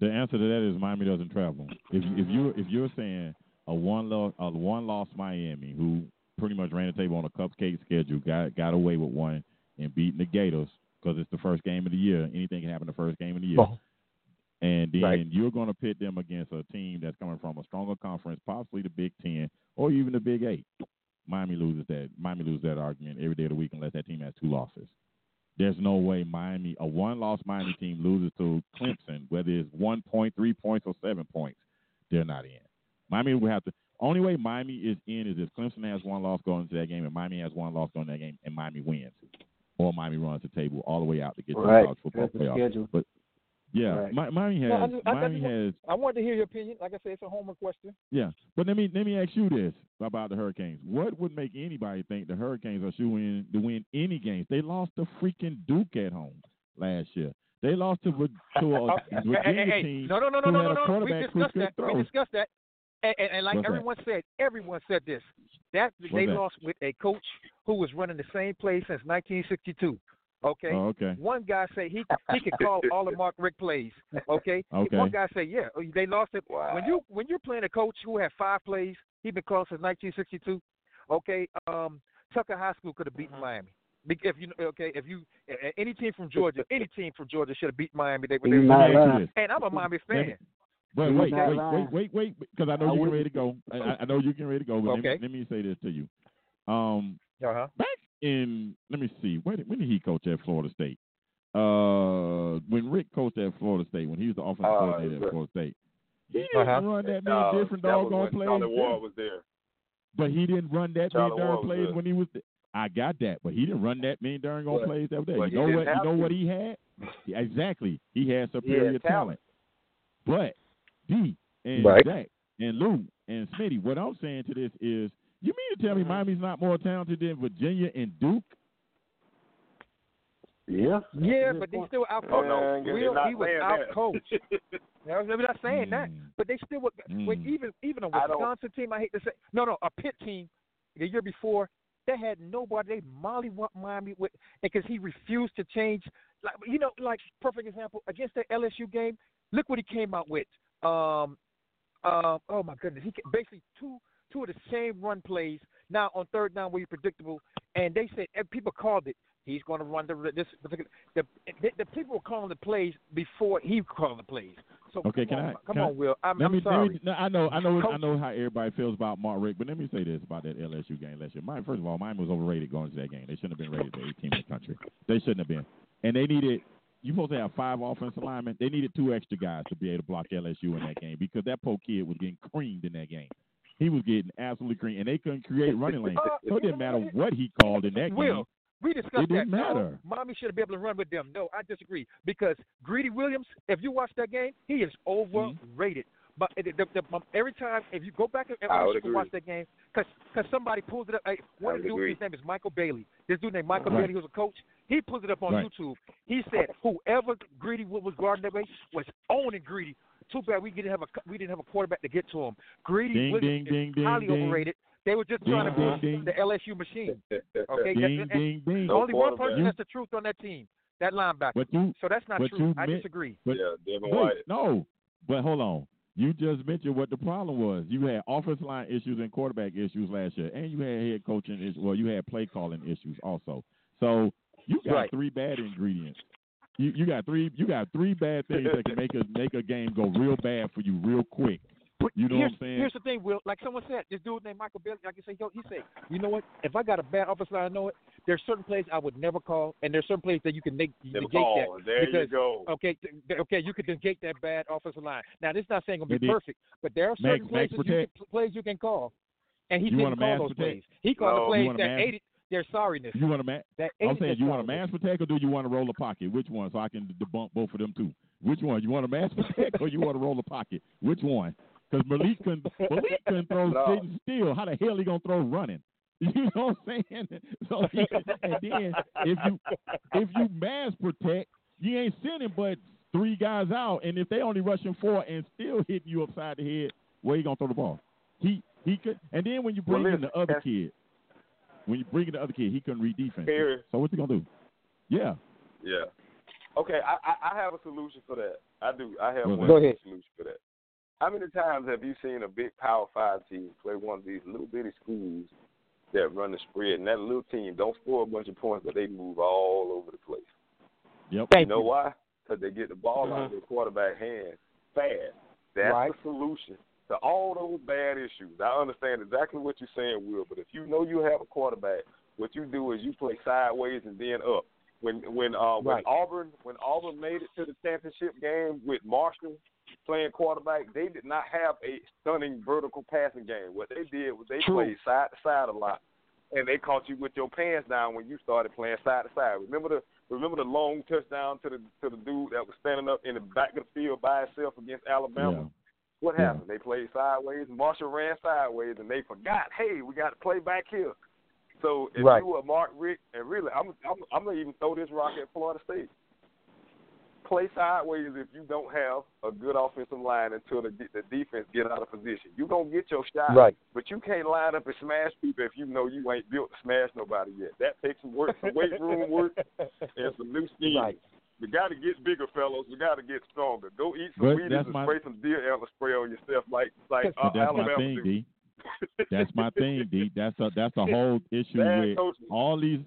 the answer to that is Miami doesn't travel. If if you if you're saying a one loss a one loss Miami who pretty much ran the table on a cupcake schedule, got got away with one and beating the Gators because it's the first game of the year. Anything can happen the first game of the year. Oh. And then Right. you're going to pit them against a team that's coming from a stronger conference, possibly the Big Ten or even the Big Eight. Miami loses that. Miami loses that argument every day of the week unless that team has two losses. There's no way Miami, a one-loss Miami team loses to Clemson, whether it's one point, three points, or seven points. They're not in. Miami will have to. Only way Miami is in is if Clemson has one loss going into that game, and Miami has one loss going into that game, and Miami wins, or Miami runs the table all the way out to get to the Right. college football That's playoff. But yeah, Right. Has No, I just- I- I Miami just- has I wanted to hear your opinion. Like I said, it's a homer question. yeah. But let me let me ask you this about the Hurricanes. What would make anybody think the Hurricanes are shooing to win any games? They lost to freaking Duke at home last year. They lost to to a Virginia hey, hey, team. No, no, no, no, no, no, no. We discussed that. throw. We discussed that. And, and, and like What's that? everyone said, everyone said this. That What's they that? lost with a coach who was running the same play since 1962. Okay. Oh, okay. One guy said he he could call all the Mark Richt plays. Okay. Okay. One guy said, yeah, they lost it. Wow. When you when you're playing a coach who had five plays, he been called since 1962. Okay. Um, Tucker High School could have beaten Miami. If you okay, if you a- a- any team from Georgia, any team from Georgia should have beat Miami. They, He's they, not Let me ask you lying. this. and I'm a Miami fan. But He's wait, wait, wait, wait, wait, because I know you're wouldn't- ready to go. I, I- I know you're getting ready to go. But Okay. let, me, let me say this to you. Um, Uh huh. back in, let me see, when, when did he coach at Florida State? Uh, when Richt coached at Florida State, when he was the offensive Uh, coordinator at Florida State, he didn't Uh-huh. run that many Uh, different that was doggone when plays. Charlie then. Ward was there. But he didn't run that Charlie many darn plays there. when he was. There. I got that, but he didn't run that many darn on But- plays that day. You know what? You know to. what he had? Yeah, exactly. He had superior talent. But D and Right. Zach and Lou and Smitty, what I'm saying to this is, you mean to tell me Mm-hmm. Miami's not more talented than Virginia and Duke? Yeah. Yeah, but they still out Oh coached. no, Man, they're Will, he was saying out that. coached. I'm not saying that, Mm. but they still were. When Mm. even even a don't- Wisconsin team, I hate to say, no, no, a Pitt team the year before, they had nobody. They molly want Miami with because he refused to change. Like you know, like perfect example against the LSU game. Look what he came out with. Um, um, oh my goodness, he basically two two of the same run plays. Now on third down, where he's predictable, and they said and people called it. He's going to run the this particular. The, the the people were calling the plays before he called the plays. So Okay, come can on, I- come can I- on, Will. I'm, I'm me, sorry. let me, no, I know, I know, I know how everybody feels about Mark Richt, but let me say this about that LSU game last year. Miami, first of all, Miami was overrated going into that game. They shouldn't have been rated the 18th in the country. They shouldn't have been. And they needed. You supposed to have five offensive linemen. They needed two extra guys to be able to block LSU in that game because that poor kid was getting creamed in that game. He was getting absolutely green, and they couldn't create running lanes. Uh, So it didn't matter what he called in that game. We discussed It didn't that. No, matter. Miami should been able to run with them. No, I disagree because Greedy Williams. If you watch that game, he is overrated. But the, the, the, every time, if you go back and and I would you can agree. watch that game, because somebody pulls it up. Hey, one I of the would dudes, his name is Michael Bailey. This dude named Michael Right. Bailey, who's a coach. He pulls it up on Right. YouTube. He said whoever Greedy was guarding that way was owning Greedy. Too bad we didn't have a we didn't have a quarterback to get to him. Greedy Ding, Williams ding, is ding, highly ding, ding. overrated. They were just Ding, trying to ding, push ding. the LSU machine. Okay, Ding, and- ding, ding. No only one person quarterback. that's the truth on that team, that linebacker. You, so that's not true. I meant- disagree. but yeah, Devin Wait, White. no, but hold on. You just mentioned what the problem was. You had offense line issues and quarterback issues last year, and you had head coaching issues. Well, you had play calling issues also. So you got Right. three bad ingredients. You you got three you got three bad things that can make a make a game go real bad for you real quick. But You know what I'm saying? Here's the thing, Will. Like someone said, this dude named Michael Bailey, like you say, yo, he said, you know what? If I got a bad offensive line, I know it. There's certain plays I would never call, and there's certain plays that you can make, Never negate call. that. There you go. Okay, th- okay, you could negate that bad offensive line. Now, this is not saying gonna be Maybe- perfect, but there are certain Max plays that you can, plays you can call, and he You want didn't call those protect? plays. He called No. the You plays that mass- aided their sorriness. You want to ma- that I'm saying you want a sorriness. mass protect or do you want to roll a pocket? Which one? So I can debunk both of them too. Which one? You want a mass protect or you want to roll a pocket? Which one? Because Malik can Malik can throw No. sitting still. How the hell he gonna throw running? You know what I'm saying? So he, and then if you if you mass protect, you ain't sending but three guys out, and if they only rushing four and still hitting you upside the head, where you gonna throw the ball? He he could, and then when you bring Well, in the other kid, when you bring in the other kid, he couldn't read defense. Here. So what's he gonna do? Yeah. Yeah. Okay, I, I I have a solution for that. I do. I have Go one ahead. solution for that. How many times have you seen a big Power Five team play one of these little bitty schools that run the spread, and that little team don't score a bunch of points, but they move all over the place? Yep. Thank you know you. why? Because they get the ball out of uh-huh. their quarterback hand fast. That's Right. the solution to all those bad issues. I understand exactly what you're saying, Will, but if you know you have a quarterback, what you do is you play sideways and then up. When when uh when Right. Auburn when Auburn made it to the championship game with Marshall playing quarterback, they did not have a stunning vertical passing game. What they did was they True. played side to side a lot. And they caught you with your pants down when you started playing side to side. Remember the remember the long touchdown to the to the dude that was standing up in the back of the field by himself against Alabama? What happened? They played sideways. Marshall ran sideways, and they forgot. Hey, we got to play back here. So if Right. you were Mark Richt, and really, I'm I'm I'm gonna even throw this rock at Florida State. play sideways if you don't have a good offensive line until the the defense get out of position. You gonna get your shot, Right. but you can't line up and smash people if you know you ain't built to smash nobody yet. That takes some work, some weight room work, and some new schemes. Right. We got to get bigger, fellows. We got to get stronger. Go eat some Wheaties and my- spray some deer antler spray on yourself, like like uh, that's my Alabama thing, do. D. That's my thing, D. That's a that's a whole issue Bad with coaching. all these.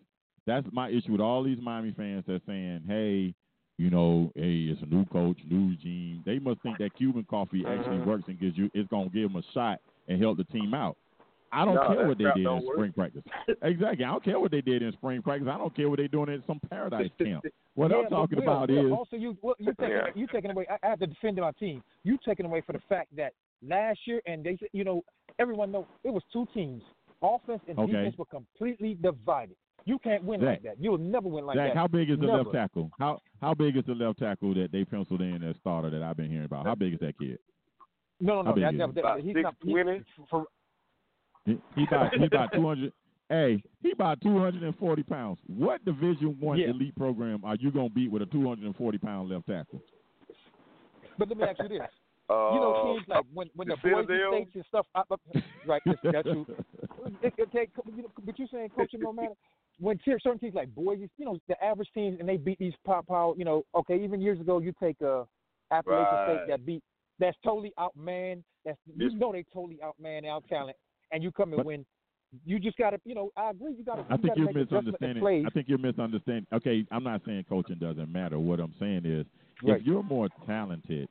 That's my issue with all these Miami fans that saying, "Hey, you know, hey, it's a new coach, new regime." They must think that Cuban coffee actually Mhm. works and gives you. It's gonna give them a shot and help the team out. I don't No, care what they did in don't work. spring practice. exactly. I don't care what they did in spring practice. I don't care what they're doing in some paradise camp. What yeah, I'm talking Will, about Will, is also you well, you taking Yeah. you taking away. I, I have to defend my team. You taking away for the fact that last year and they said you know everyone know it was two teams. Offense and Okay. defense were completely divided. You can't win like that. You will never win like Zach, that. how big is the Never. left tackle? How how big is the left tackle that they penciled in as starter that I've been hearing about? How big is that kid? no, no, no. big That, is that, he? that, About he's six not. he- for, He, he about he about two hundred. Hey, he about two hundred and forty pounds. What Division One Yeah. elite program are you gonna beat with a two hundred and forty pound left tackle? but let me ask you this. Uh, You know, teams like when when the the, Boise Citadel? States and stuff. Up, up, right, that's, that's true. It, it, take, you know, but you're saying coaching no matter. When tier, certain teams like Boise, you know, the average teams and they beat these pop power. You know, okay, even years ago, you take uh, Appalachian Right. State that beat that's totally outman. That's you know they totally outman out talent, and you come and But- win. You just gotta, you know, I agree. You gotta. I you think you're make adjustment and misunderstanding. I think you're misunderstanding. Okay, I'm not saying coaching doesn't matter. What I'm saying is, Right. if you're more talented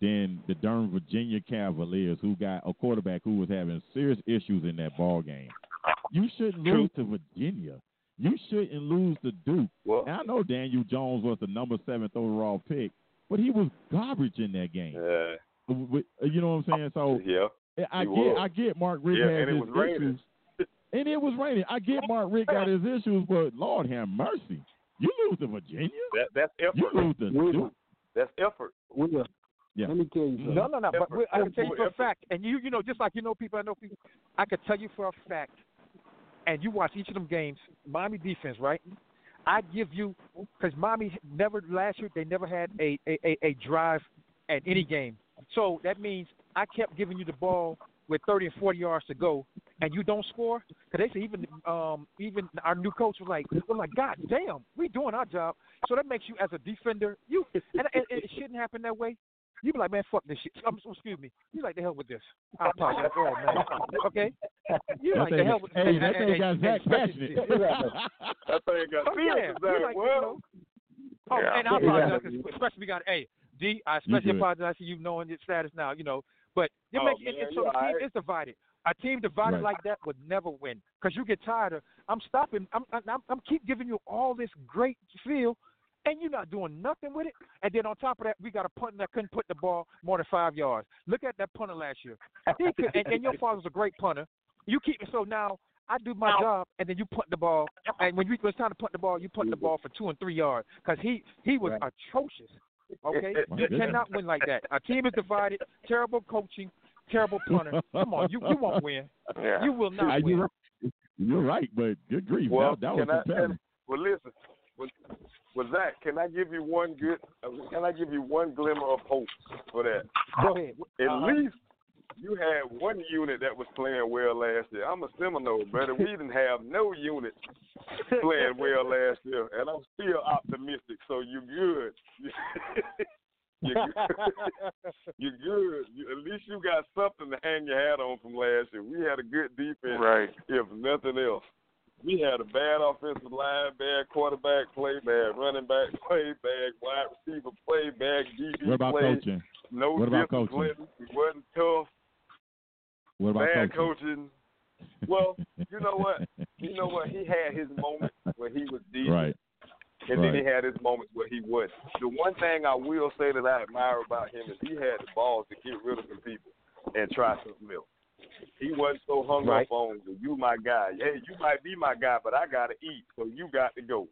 than the Durham Virginia Cavaliers, who got a quarterback who was having serious issues in that ball game, you shouldn't True. lose to Virginia. You shouldn't lose to Duke. well, And I know Daniel Jones was the number seventh overall pick, but he was garbage in that game. yeah, You know what I'm saying? So yeah. I He get, was. I get Mark Richt Yeah, has and it his was raining. issues, and it was raining. I get oh, Mark Richt got his issues, but Lord have mercy, you lose to Virginia, That that's effort. you lose to Duke. That's effort. Will, Yeah. let me tell you something. No, no, no. But Effort, we- I can tell you for a fact, and you, you know, just like you know people, I know people. I can tell you for a fact, and you watch each of them games. Miami defense, right? I give you because Miami never last year they never had a, a, a, a drive at any game. So that means I kept giving you the ball with 30 and 40 yards to go, and you don't score. Because they say even um even our new coach was like, we're like, God damn, we doing our job. So that makes you as a defender, you and it, it shouldn't happen that way. You be like, man, fuck this shit. Um, excuse me. You like the hell with this. I apologize. Oh man. Okay. You That like the hell with hey, that and- thing got and- Zach and- passionate. That thing got Oh, yeah. Zach. like, you well, know, Oh, Yeah. and I Yeah. apologize, 'cause especially we got. Hey, D, I especially apologize to you knowing your status now. You know, but it Oh, makes man, it, it, so the team alright. is divided. A team divided Right. like that would never win because you get tired of. I'm stopping. I'm, I'm I'm keep giving you all this great feel, and you're not doing nothing with it. And then on top of that, we got a punter that couldn't put the ball more than five yards. Look at that punter last year. He could, and, and your father's a great punter. You keep so now. I do my job, and then you punt the ball. And when you when it's time to punt the ball, you punt the ball for two and three yards because he he was Right. atrocious. Okay, you cannot win like that. A team is divided. Terrible coaching, terrible punter. Come on, you you won't win. yeah. You will Hey, not you're, win. you're right, but good grief, Well, that, that was can I- compelling. can- well, listen. with, well, Zach, can I give you one good? uh, Can I give you one glimmer of hope for that? Go ahead. At Uh-huh. least you had one unit that was playing well last year. I'm a Seminole, brother. We didn't have no unit playing well last year, and I'm still optimistic. So you good. you good. you good. You, at least you got something to hang your hat on from last year. We had a good defense, Right. if nothing else. We had a bad offensive line, bad quarterback play, bad running back play, bad wide receiver play, bad DB What about play. coaching? No What about discipline. coaching? It wasn't tough. What about Bad coaching? coaching. Well, you know what? You know what? He had his moments where he was decent, right. and then he had his moments where he wasn't. The one thing I will say that I admire about him is he had the balls to get rid of some people and try something else. He wasn't so hung Right. up on you, my guy. Hey, you might be my guy, but I gotta eat, so you got to go.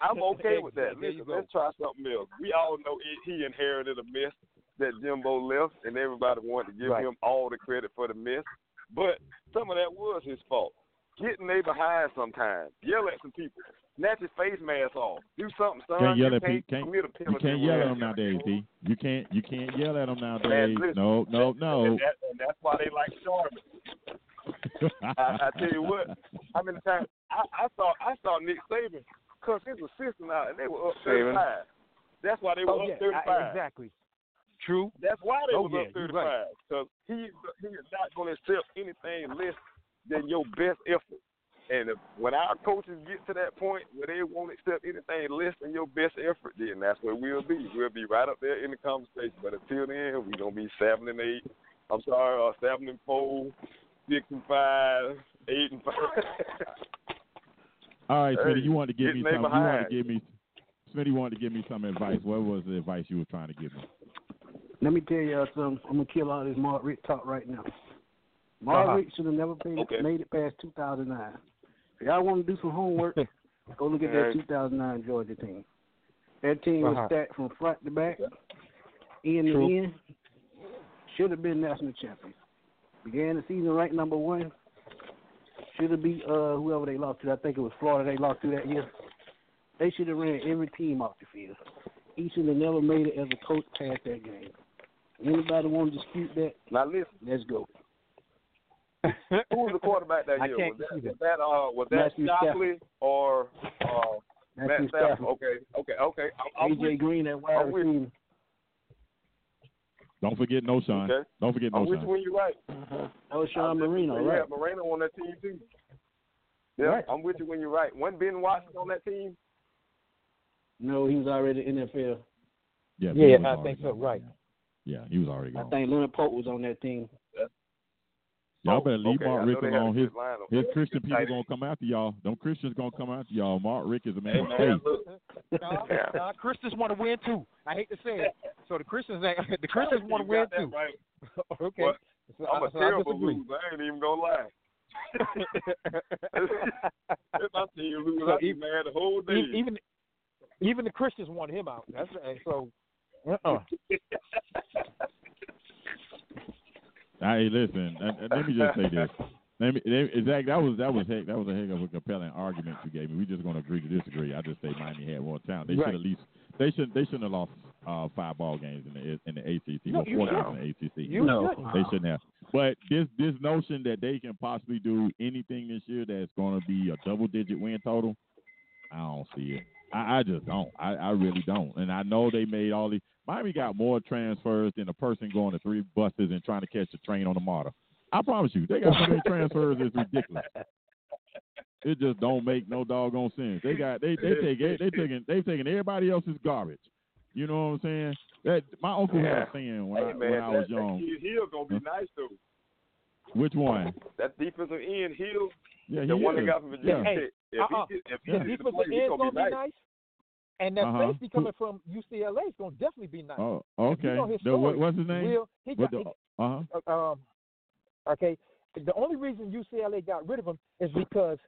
I'm okay with that. Listen, let's try something else. We all know he- he inherited a mess that Jimbo left, and everybody wanted to give Right. him all the credit for the mess. But some of that was his fault. get in their behind sometimes. Yell at some people. Snatch his face mask off. Do something, son. Can't yell you at can't people. Can't, commit a you can't yell at them when- nowadays, D. You can't. You can't yell at them nowadays. Man, listen, No, no, no. And, that, and that's why they like Charmin. I, I tell you what, how many times I, I saw I saw Nick Saban cuss his assistant out, and they were up Saban. 35. That's why they were Oh, up yeah, 35. I- exactly. True. That's why they Oh, was yeah, up you're 35. right. Because he he is not going to accept anything less than your best effort. And if, when our coaches get to that point where they won't accept anything less than your best effort, then that's where we'll be. We'll be right up there in the conversation. But until then, we're gonna be seven and eight. I'm sorry, uh, seven and four, six and five, eight and five. All right, Smitty, Hey, you wanted to give me some. You wanted to give me. Smitty wanted to give me some advice. What was the advice you were trying to give me? Let me tell y'all something. I'm gonna kill all this Mark Richt talk right now. Mark Uh-huh. Richt should have never made, Okay. made it past 2009. If y'all want to do some homework, go look at that 2009 Georgia team. That team was Uh-huh. stacked from front to back, end to end. Should have been national champions. Began the season ranked number one. Should have beat uh, whoever they lost to. I think it was Florida they lost to that year. They should have ran every team off the field. He should have never made it as a coach past that game. Anybody want to dispute that? now listen, Let's go. who was the quarterback that I year? can't was that, see was that uh was that Matthew Stockley or uh, Matt Stafford? Stafford. Okay, okay, okay. I'm, I'm AJ Green at wide I'm with receiver. Don't forget no Sean. Okay. Don't forget I'm no with you Sean. when you're right. That was Sean Moreno, you. right? Yeah, Moreno on that team too. Yeah, Right. I'm with you when you're right. When Ben Watson on that team? No, he was already in the NFL. Yeah, Yeah, I think so, gone. right. Yeah, he was already gone. I think Leonard Pope was on that team. Y'all Oh, better leave okay. Mark I know Richt they had alone. His his Christian people Tight gonna come after y'all. Them Christians gonna come after y'all. Mark Richt is a man Hey of man, faith. look, Nah, Yeah. nah, Christians want to win too. I hate to say it. So the Christians, ain't, the Christians want to win too. Right. okay. Well, So, I'm a so I terrible disagree. loser. I ain't even gonna lie. if I see you lose, So I'll be mad the whole day. Even even the Christians want him out. That's and so. Uh-uh. uh-uh. Hey, listen. and- and let me just say this. Let me, let Zach, that was that was heck, that was a heck of a compelling argument you gave me. We're just gonna agree to disagree. I just say Miami had more talent. They Right. should at least they should they shouldn't have lost uh, five ball games in the in the ACC. No, well, you four shouldn't. games in the ACC. You No. shouldn't. They shouldn't have. But this this notion that they can possibly do anything this year that's going to be a double digit win total, I don't see it. I, I just don't. I, I really don't. And I know they made all these. Miami got more transfers than a person going to three buses and trying to catch a train on the MARTA. I promise you, they got so many transfers. It's ridiculous. It just don't make no doggone sense. They got they they take it- they taking they've taken everybody else's garbage. You know what I'm saying? That my uncle had Yeah. a saying when hey I man, when I that, was young. that kid Hill gonna be nice though. Which one? That defensive end Hill, Yeah, he the he one is. that got from Virginia Hey, Tech. If uh-uh. he if he uh-uh. The defensive play, he's end's gonna gonna be be nice. nice, and that Uh-huh. safety coming from UCLA is gonna definitely be nice. Oh, If you okay. know The, story, what's his name? Will he got the, uh huh. uh, um, okay. The only reason UCLA got rid of him is because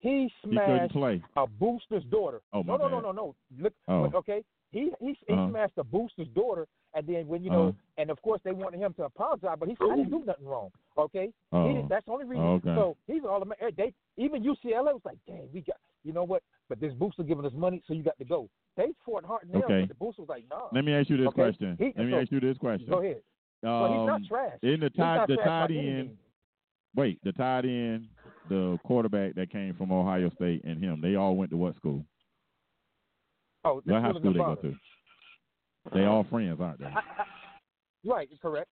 he He smashed play. a booster's daughter. Oh, my no, no, no, no, no. Look, Oh. okay. He he he Uh-huh. smashed a booster's daughter, and then when you know, Uh-huh. and of course they wanted him to apologize, but he said I didn't do nothing wrong. Okay, he Oh. that's the only reason. Okay. So he's all Amer- they even UCLA was like, dang, we got you know what? But this booster giving us money, so you got to go. They fought hard and nails, Okay. but the booster was like, nah. Let me ask you this Okay. question. He- Let me so- ask you this question. Go ahead. well, he's not Um, trash. in the not the trash by tight any end. Wait, the tight end, the quarterback that came from Ohio State, and him. They all went to what school? Oh, What high school they go to? They all friends, aren't they? Right, correct.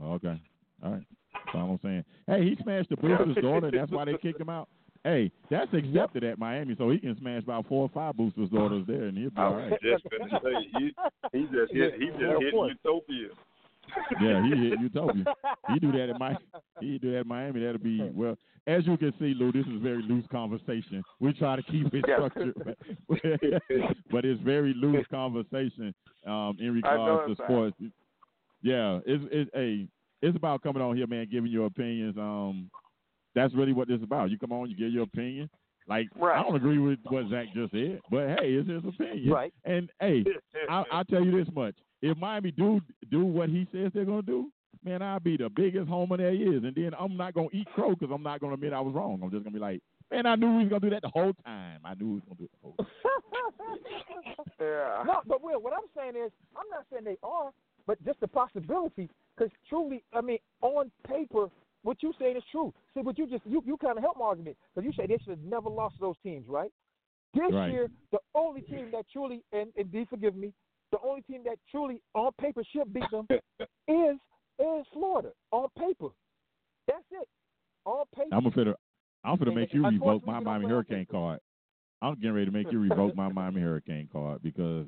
Okay. All right. That's all I'm saying. Hey, he smashed the booster's daughter. That's why they kicked him out. Hey, that's accepted at Miami, so he can smash about four or five boosters' daughters there, and he'll be I all right. just gonna say he, he just hit he just Yeah, of hit course. utopia. Yeah, he hit Utopia. He do that at Miami. He do that at Miami. That'll be well. As you can see, Lou, this is very loose conversation. We try to keep it structured, but, but it's very loose conversation um, in regards to it's fine. sports. Yeah, it's it's a it's about coming on here, man, giving your opinions. Um, that's really what this is about. You come on, you give your opinion. Like I don't agree with what Zach just said, but hey, it's his opinion. Right. And hey, I, I'll tell you this much: if Miami do do what he says they're gonna do, man, I'll be the biggest homer there is. And then I'm not gonna eat crow because I'm not gonna admit I was wrong. I'm just gonna be like, Man, I knew he was gonna do that the whole time. I knew he was gonna do it the whole time. Yeah. No, but Will, what I'm saying is, I'm not saying they are, but just the possibility. Because truly, I mean, on paper, what you saying is true. See, but you just you you kind of help my argument because you say they should have never lost to those teams, right? This Right. year, the only team that truly, and, and D forgive me, the only team that truly on paper should beat them is is Florida on paper. That's it. On paper. I'm gonna. I'm gonna make you revoke my Miami Hurricane card. I'm getting ready to make you revoke my Miami Hurricane card because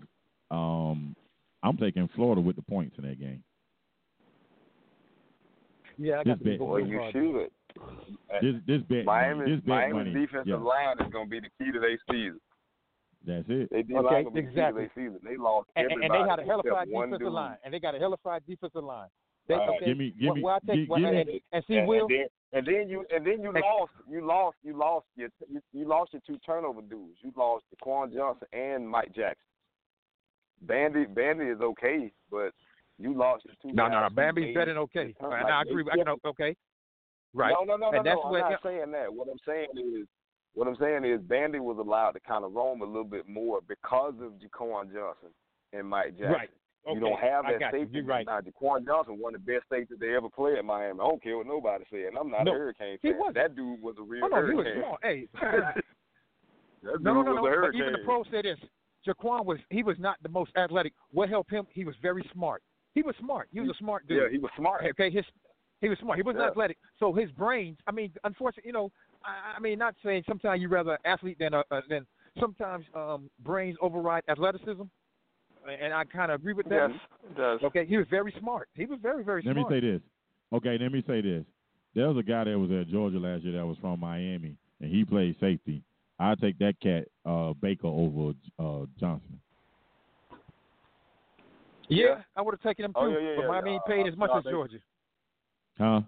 um, I'm taking Florida with the points in that game. Yeah, I this got to bet- go Well, you Florida. should. This this bet money, Miami's this bet Miami's money. defensive yeah, line is going to be the key to their season. that's it. They D Okay, line going to be exactly. the key to their season. They lost and, and- everybody and they had a except hellified one defensive dude. line, and they got a hellified defensive line. They, Uh, okay, Give me, give well, me, well, I take, give, well, give and, me. and see, and, Will, and then and then you and then you Hey. lost you lost you lost your you, you lost your two turnover dudes. You lost Jaquan Johnson and Mike Jackson. Bandy Bandy is okay, but you lost your two. no, no, no, Bambi's better than okay. like, I agree. I can, okay, right. No, no, no, no, And that's no. I'm where- not saying that. What I'm saying is, what I'm saying is, Bandy was allowed to kind of roam a little bit more because of Jaquan Johnson and Mike Jackson. Right. Okay. You don't have that safety. You're right. Now, Jaquan Johnson, one of the best safeties they ever played at Miami. I don't care what nobody said. I'm not No, a Hurricane he fan. wasn't. That dude was a real Oh no, he was Hurricane. Hey, that dude no, no, no, was no. a Hurricane. even the pros said this. Jaquan was he was not the most athletic. What helped him? He was very smart. He was smart. He was a smart dude. yeah, he was smart. Okay, his he was smart. He wasn't Yeah. athletic. So his brains. I mean, unfortunately, you know, I, I mean, not saying sometimes you rather athlete than uh, uh, than sometimes um, brains override athleticism, and I kind of agree with that. Yes, it does. Okay, he was very smart. He was very very Let me say this. Okay, let me say this. There was a guy that was at Georgia last year that was from Miami, and he played safety. I take that cat uh, Baker over uh, Johnson. Yeah, Yeah. I would have taken him too, Oh, yeah, yeah, but yeah. Miami ain't Uh, paid as much no, as they- Georgia. Huh?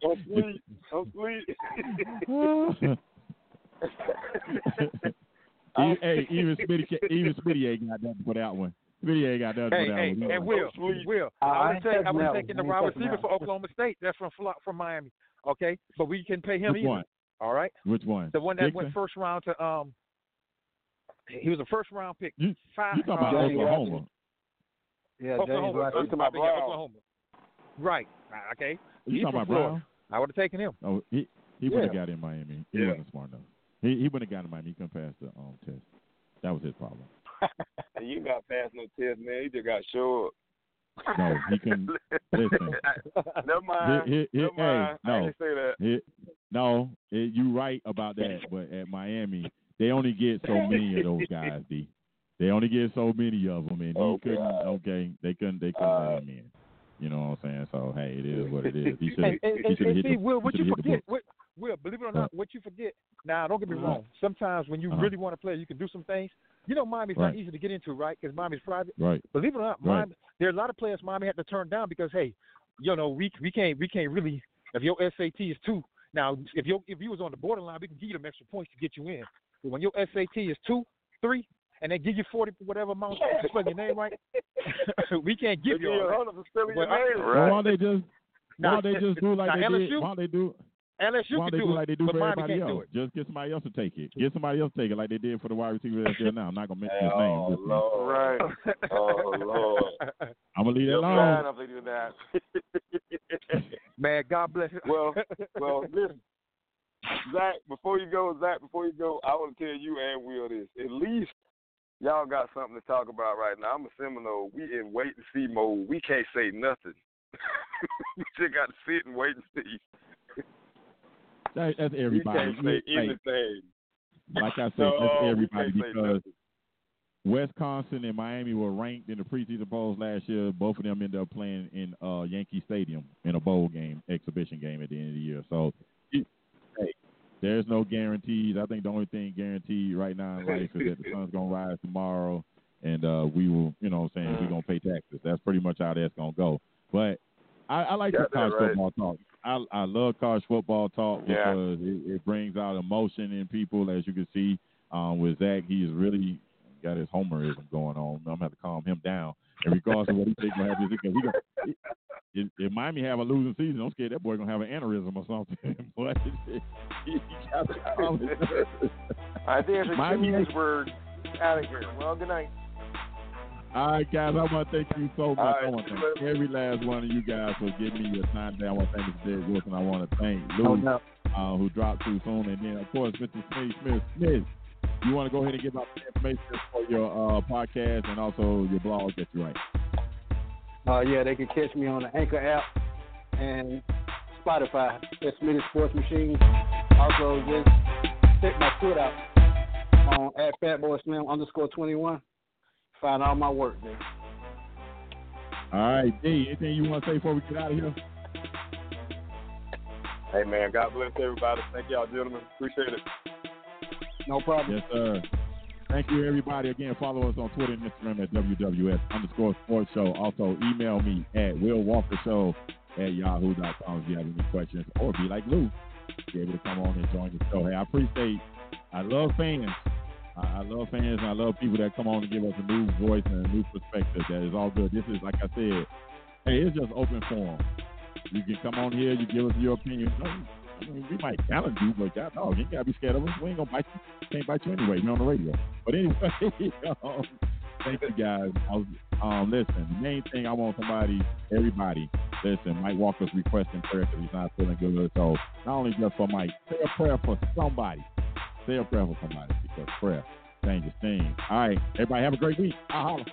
Don't sleep. Don't sleep. E- hey, even Smitty, even Smitty ain't got nothing for that one. Smitty ain't got nothing Hey, for that hey, one. and Will, sleep. Will, I I would ain't have taken, I taking would have that taken one. the I wide receiver for Oklahoma State. That's from from Miami. Okay, but we can pay him Which either. one? All right, Which one? the one that Dixon? went first round to um. He was a first round pick. You, Five, you talking about uh, James Oklahoma? Yeah, James Oklahoma. Washington. talking about yeah, Brown. Oklahoma. Right. Uh, Okay. You He's talking about Florida. Brown? I would have taken him. Oh, he he would have Yeah. got in Miami. He Yeah. wasn't smart enough. He he wouldn't have got in Miami. He couldn't pass the um test. That was his problem. You got past no test, man. You just got short. No, he couldn't. Listen, Never mind. He- he- he- Never mind. hey, I no. didn't say that. It, no, it, you right about that. But at Miami, they only get so many of those guys. D. They only get so many of them, and he Oh. Okay, they couldn't. They couldn't Uh, let him in. You know what I'm saying? So hey, it is what it is. He should. And, and, he and, and hit see, the. Will, what you shoulda hit the forget, Will, Will, believe it or Huh. not, what you forget. Now, don't get me wrong. Sometimes when you Uh-huh. really want to play, you can do some things. You know, Miami's Right. not easy to get into, right? Because Miami's private. Right. Believe it or not, Right. There are a lot of players Miami had to turn down because, hey, you know, we we can't we can't really. If your SAT is two, now if you if you was on the borderline, we can give you them extra points to get you in. But when your SAT is two, three, and they give you forty whatever amount to spell your name right, we can't give you. Yeah, all that. hold on, spelling Well, your I- name. Why don't they just? Why Now, don't they just do like now they did? LSU, Why don't they do? LSU Why can don't they do do it, like they do but for everybody can't do else? it. Just get somebody else to take it. Get somebody else to take it like they did for the wide receiver that's there now. I'm not gonna mention his name. Oh, Lord. Right. Oh, Lord. I'm gonna leave that You're alone. Bad enough they do that. Man, God bless you. well, well, listen, Zach. Before you go, Zach. Before you go, I want to tell you and Will this. At least y'all got something to talk about right now. I'm a Seminole. We in wait and see mode. We can't say nothing. we just got to sit and wait and see. That, that's everybody. can't say Like- anything. like I said, No, that's everybody because. Wisconsin and Miami were ranked in the preseason polls last year. Both of them ended up playing in uh, Yankee Stadium in a bowl game, exhibition game at the end of the year. So, it- hey, there's no guarantees. I think the only thing guaranteed right now in life is that the sun's gonna rise tomorrow, and uh, we will, you know, what I'm saying we're gonna pay taxes. That's pretty much how that's gonna go. But I, I like Got the college right. football talk. I, I love college football talk Yeah. because it, it brings out emotion in people, as you can see um, with Zach. He is really got his homerism going on. I'm gonna have to calm him down. in regards to what he think gonna happen because gonna if, if Miami have a losing season, I'm scared that boy gonna have an aneurysm or something. but he got I think it's a Miami- Miami we're out of here. Well, good night. All right, guys, I want to thank you so much. All I want to thank every last one of you guys for giving me your time down. I want to thank Mr. Derek Wilson. I want to thank No Lou, doubt. uh, who dropped too soon. And then, of course, Mr. Smith. Smith, Smith you want to go ahead and give out the information for your uh, podcast and also your blog that you write. Uh, yeah, they can catch me on the Anchor app and Spotify. That's Minute Sports Machine. Also, just check my foot out on at Fatboy Slim underscore twenty one. Find all my work there. All right, D, anything you want to say before we get out of here? Hey man, God bless everybody. Thank y'all, gentlemen. Appreciate it. No problem. Yes, sir. Thank you, everybody. Again, follow us on Twitter and Instagram at WWS underscore sports show. Also, email me at Will Walker Show at yahoo.com if you have any questions. Or be like Lou, be able to come on and join the show. Hey, I appreciate, I love fans. I, I love fans and I love people that come on and give us a new voice and a new perspective. That is all good. This is, like I said, hey, it's just open forum. You can come on here, you give us your opinion. I mean, we might challenge you, but God, dog, you ain't gotta be scared of us. We ain't gonna bite you. Can't bite you anyway. You're on the radio. But anyway, um, thank you guys. Was, um, listen, the main thing I want somebody, everybody, listen. Mike Walker's requesting prayer because he's not feeling good. So not only just for Mike, say a prayer for somebody. Say a prayer for somebody because prayer changes things. All right, everybody, have a great week. Holler.